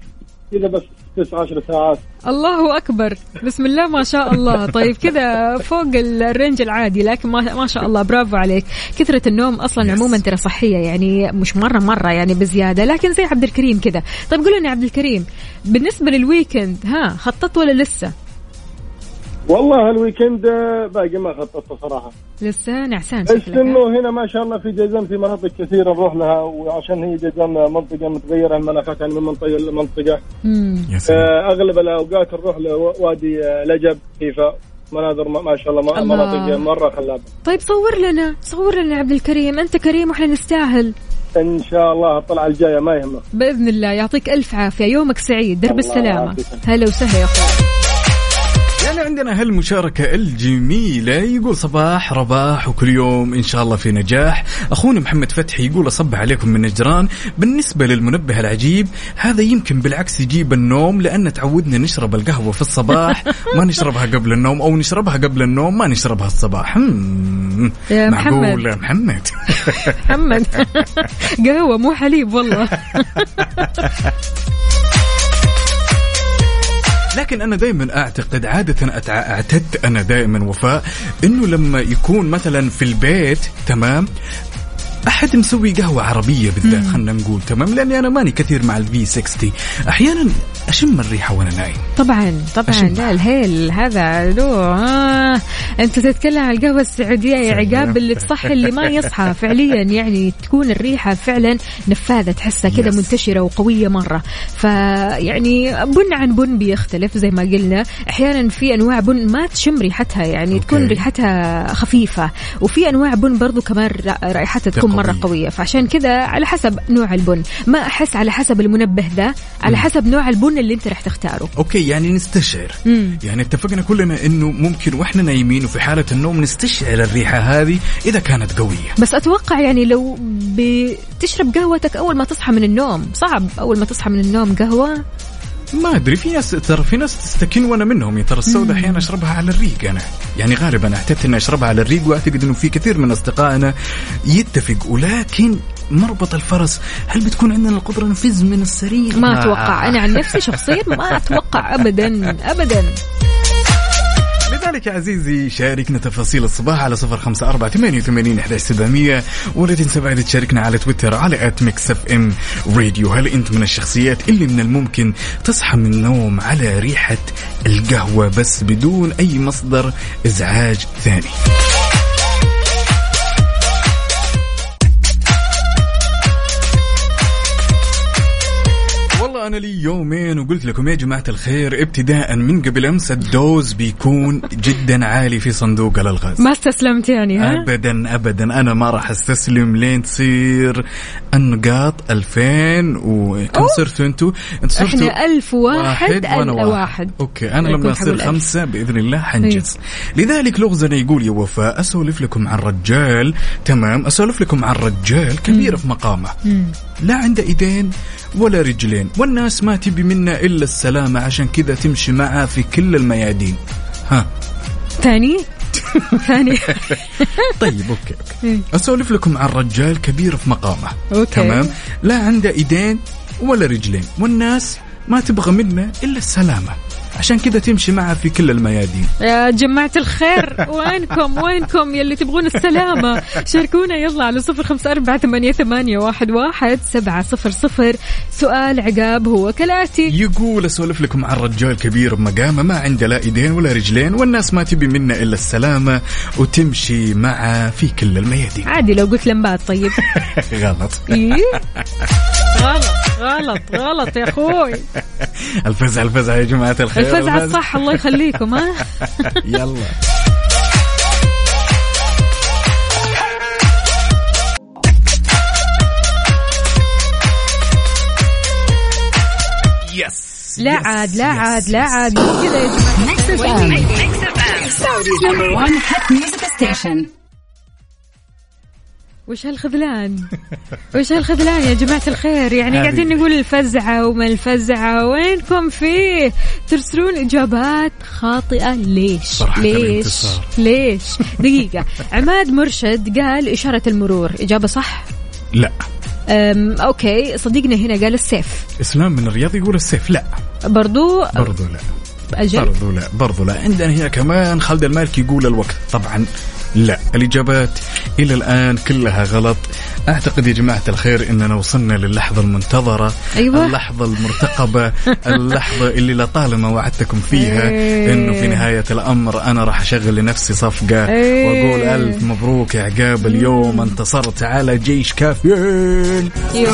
كذا بس تسع عشر ساعات. الله أكبر. بسم الله ما شاء الله. طيب كذا فوق ال range العادي لكن ما, ما شاء الله. برافو عليك. كثرة النوم أصلا عموما ترى صحية يعني مش مرة مرة يعني بزيادة. لكن زي عبد الكريم كذا. طيب قول لنا يا عبد الكريم بالنسبة لل weekend ها خططت ولا لسه؟ والله ال weekend باقي ما خططت صراحة. لسه نعسان بس؟ إنه هنا ما شاء الله في جيزان في مناطق كثيرة نروح لها وعشان هي جيزان منطقة متغيرة المناخات يعني من منطقة لمنطقه مم. يا سلام. آه، أغلب الأوقات نروح لوادي آه، لجب فيفا مناظر ما ما شاء الله الله. مناطق مرة خلابة. طيب صور لنا صور لنا يا عبد الكريم. أنت كريم وإحنا نستاهل. إن شاء الله الطلعة الجاية ما يهمك. بإذن الله. يعطيك ألف عافية. يومك سعيد. درب الله السلامة. يعافيك. هلا وسهلا يا أخوي يعني عندنا هالمشاركة الجميلة يقول صباح رباح وكل يوم إن شاء الله في نجاح. أخونا محمد فتحي يقول أصبح عليكم من نجران بالنسبة للمنبه العجيب هذا يمكن بالعكس يجيب النوم لأن تعودنا نشرب القهوة في الصباح. ما نشربها قبل النوم أو نشربها قبل النوم ما نشربها الصباح. يا محمد. محمد. محمد. قهوة مو حليب والله. لكن أنا دائما أعتقد عادة اعتدت أنا دائما وفاء إنه لما يكون مثلا في البيت تمام؟ أحد مسوي قهوة عربية بالذات خلينا نقول تمام؟ لأني أنا ماني كثير مع الفي 60 أحيانا أشم الريحة وأنا نايم طبعا طبعا. لا الهيل هذا له آه أنت تتكلم عن القهوة السعودية يا. عقاب اللي تصحي اللي ما يصحى فعليا يعني تكون الريحة فعلا نفاذة تحسها كذا. منتشرة وقوية مرة فيعني بن عن بن بيختلف زي ما قلنا أحيانا في أنواع بن ما تشم ريحتها يعني okay. تكون ريحتها خفيفة وفي أنواع بن برضو كمان را- رائحتها تكون مرة قوية. قوية فعشان كذا على حسب نوع البن ما أحس على حسب المنبه ذا على حسب نوع البن اللي انت راح تختاره. okay يعني نستشعر. مم. يعني اتفقنا كلنا انه ممكن وإحنا نايمين وفي حالة النوم نستشعر الريحة هذه إذا كانت قوية. بس أتوقع يعني لو بتشرب قهوتك أول ما تصحى من النوم صعب. أول ما تصحى من النوم قهوة؟ ما أدري في ناس ترى في ناس تستكين وأنا منهم ترى السوداء أحيانا أشربها على الريق أنا. يعني غالبا اعتدت إني أشربها على الريق وأعتقد إنه في كثير من أصدقائنا يتفق. ولكن مربط الفرس. هل بتكون عندنا القدرة نفز من السرير؟ ما أتوقع. أنا عن نفسي شخصيا ما أتوقع ابدا. ابدا. لذلك يا عزيزي شاركنا تفاصيل الصباح على صفر خمسة أربعة ثمانية وثمانين إحدى سبعمية ولا تنسى بعد تشاركنا على تويتر على at Mix FM Radio هل أنت من الشخصيات اللي من الممكن تصحى من النوم على ريحة القهوة بس بدون أي مصدر إزعاج ثاني؟ أنا لي يومين وقلت لكم يا جماعة الخير ابتداء من قبل أمس ال dose بيكون جدا عالي في صندوق الألغاز. ما استسلمت يعني ها؟ ابدا ابدا. أنا ما راح أستسلم. لين تصير النقاط 2000 وكم صرتوا أنتوا؟ أنتوا صرتوا إحنا ألف واحد وأنا ألف واحد. أوكي أنا لما أصير. خمسة بإذن الله حنجز. لذلك لغزنا يقول يا وفاء أسولف لكم عن رجال. تمام أسولف لكم عن رجال كبير في مقامه. لا عنده إيدين ولا رجلين. والناس ما تبي منه إلا السلامة عشان كذا تمشي معه في كل الميادين. ها. ثاني؟ ثاني. طيب okay إيه. okay أسولف لكم عن رجال كبير في مقامه. okay. تمام؟ لا عنده إيدين ولا رجلين. والناس ما تبغى منه إلا السلامة. عشان كذا تمشي معه في كل الميادين. يا جماعة الخير وينكم؟ وينكم يلي تبغون السلامة؟ شاركونا يلا على صفر خمسة أربعة ثمانية, ثمانية واحد, واحد سبعة صفر صفر. سؤال عقاب هو كالآتي. يقول أسولف لكم عن رجال كبير بمقامة ما عنده لا إيدين ولا رجلين والناس ما تبي منه إلا السلامة وتمشي معه في كل الميادين. عادي لو قلت لمبات طيب. غلط. إيه؟ غلط غلط غلط يا أخوي. الفزع الفزع يا جماعة الخير. الفزعة الصح الله يخليكم ها؟ يلا. يس لا عاد لا عاد لا عاد مو كذا يا جماعة؟ وش هالخذلان؟ وش هالخذلان يا جماعة الخير؟ يعني قاعدين نقول الفزعة وما الفزعة وينكم فيه؟ ترسلون إجابات خاطئة. ليش؟ ليش. ليش؟ دقيقة. عماد مرشد قال إشارة المرور. إجابة صح؟ لا. أم okay. صديقنا هنا قال السيف. إسلام من الرياض يقول السيف لا. برضو؟ برضو لا. أجل برضو لا. برضو لا. عندنا هنا كمان خالد المالكي يقول الوقت. طبعا لا الإجابات إلى الآن كلها غلط. أعتقد يا جماعة الخير إننا وصلنا للحظة المنتظرة أيوة. اللحظة المرتقبة اللحظة اللي لطالما وعدتكم فيها إيه. إنه في نهاية الأمر أنا راح أشغل لنفسي صفقة إيه. وأقول ألف مبروك يا عقاب اليوم انتصرت على جيش كافيين. يا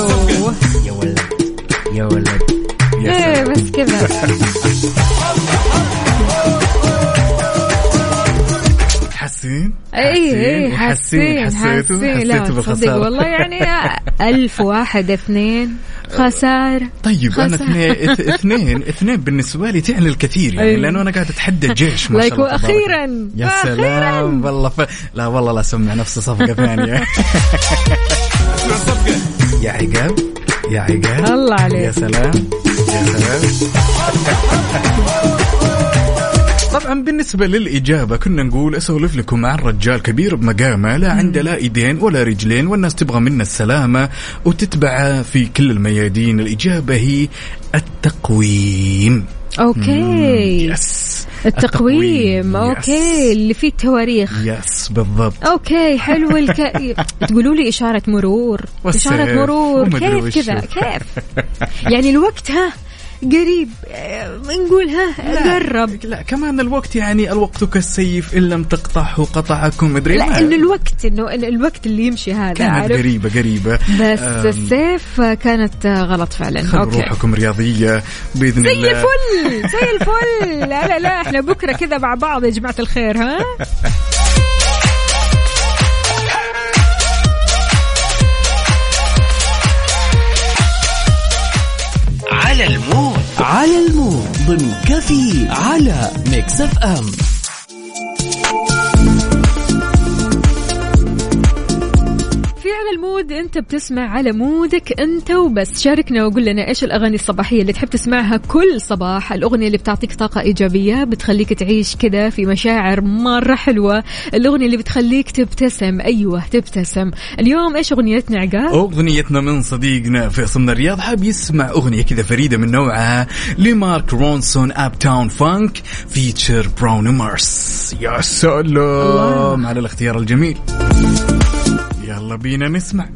ولد يا ولد. يا إيه سلام. بس كذا. حاسين اي وحاسين حسين حسيتوا حسين لا تصدق والله يعني ألف واحد اثنين خسارة طيب أنا خسارة. اثنين اث- اثنين اثنين بالنسبة لي تعني الكثير يعني. لأنه أنا قاعد أتحدى الجيش ما شاء الله الله. يا وأخيراً. سلام والله ف... لا والله لا اسمع نفسي صفقة ثانية يا عقاب يا عقاب الله عليك. يا سلام يا سلام طبعا بالنسبة للإجابة كنا نقول أسولف لكم عن رجال كبير بمقامة لا عنده لا إيدين ولا رجلين والناس تبغى منه السلامة وتتبعه في كل الميادين. الإجابة هي التقويم. أوكي. yes التقويم. okay. اللي فيه التواريخ. يس بالضبط. أوكي. حلو الك... تقولوا لي إشارة مرور. إشارة مرور. كيف. كذا؟ كيف؟ يعني الوقت ها؟ قريب. نقول ها قرب. لا كمان الوقت يعني الوقت كالسيف إن لم تقطعه قطعكم. مدري لا انه الوقت إنه إن الوقت اللي يمشي هذا كانت عارف؟ قريبة قريبة. بس أم، السيف كانت غلط فعلا. خلوا okay. روحكم رياضية بإذن زي الله. الفل زي الفل. لا لا لا إحنا بكرة كذا مع بعض يا جماعة الخير ها؟ على المود. على المود ضمن كفي على ميكس FM. في على المود أنت بتسمع على مودك أنت وبس. شاركنا وقول لنا إيش الأغاني الصباحية اللي تحب تسمعها كل صباح. الأغنية اللي بتعطيك طاقة إيجابية بتخليك تعيش كذا في مشاعر مرة حلوة. الأغنية اللي بتخليك تبتسم أيوه تبتسم. اليوم إيش أغنيتنا عقاب؟ أغنيتنا من صديقنا فيصل من الرياض حاب يسمع أغنية كذا فريدة من نوعها لمارك رونسون Uptown Funk featuring Bruno Mars. يا سلام على الاختيار الجميل. يلا بينا نسمع.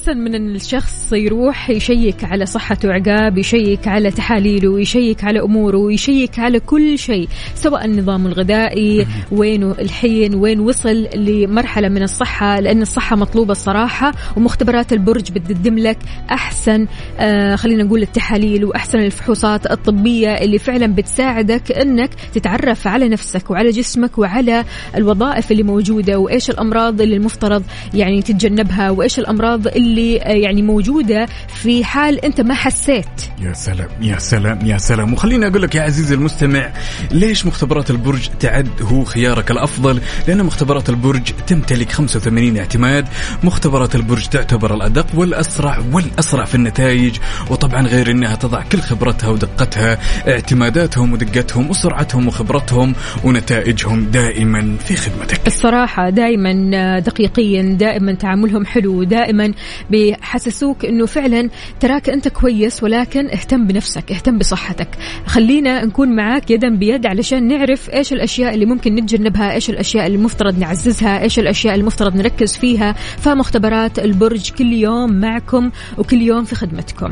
أحسن من إن الشخص يروح يشيك على صحته عقاب يشيك على تحاليله يشيك على أموره ويشيك على كل شيء سواء النظام الغذائي وينه الحين وين وصل لمرحلة من الصحة لأن الصحة مطلوبة الصراحة ومختبرات البرج بتقدم لك أحسن آه خلينا نقول التحاليل وأحسن الفحوصات الطبية اللي فعلا بتساعدك إنك تتعرف على نفسك وعلى جسمك وعلى الوظائف اللي موجودة وإيش الأمراض اللي المفترض يعني تتجنبها وإيش الأمراض اللي آه، يعني موجودة في حال انت ما حسيت. يا سلام يا سلام يا سلام. وخليني أقول لك يا عزيزي المستمع ليش مختبرات البرج تعد هو خيارك الأفضل؟ لأن مختبرات البرج تمتلك 85 اعتماد. مختبرات البرج تعتبر الأدق والأسرع والأسرع في النتائج. وطبعا غير إنها تضع كل خبرتها ودقتها. اعتماداتهم ودقتهم وسرعتهم وخبرتهم ونتائجهم دائما في خدمتك. الصراحة دائما دقيقين دائما تعاملهم حلو دائما بيحسسوك إنه فعلا تراك أنت كويس ولكن اهتم بنفسك اهتم بصحتك. خلينا نكون معاك يدا بيد علشان نعرف إيش الأشياء اللي ممكن نتجنبها إيش الأشياء اللي المفترض نعززها إيش الأشياء اللي المفترض نركز فيها. فمختبرات البرج كل يوم معكم وكل يوم في خدمتكم.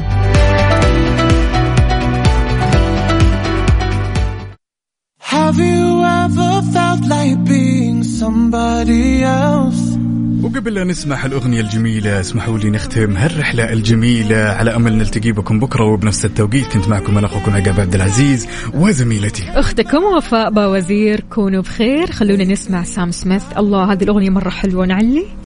Have you ever felt like being somebody else? وقبل لا نسمع الأغنية الجميلة اسمحوا لي نختم هالرحلة الجميلة على أمل نلتقي بكم بكرة وبنفس التوقيت. كنت معكم أنا أخوكم عقاب عبد العزيز وزميلتي. أختكم وفاء باوزير كونوا بخير. خلونا نسمع سام سميث. الله هذه الأغنية مرة حلوة. نعلي.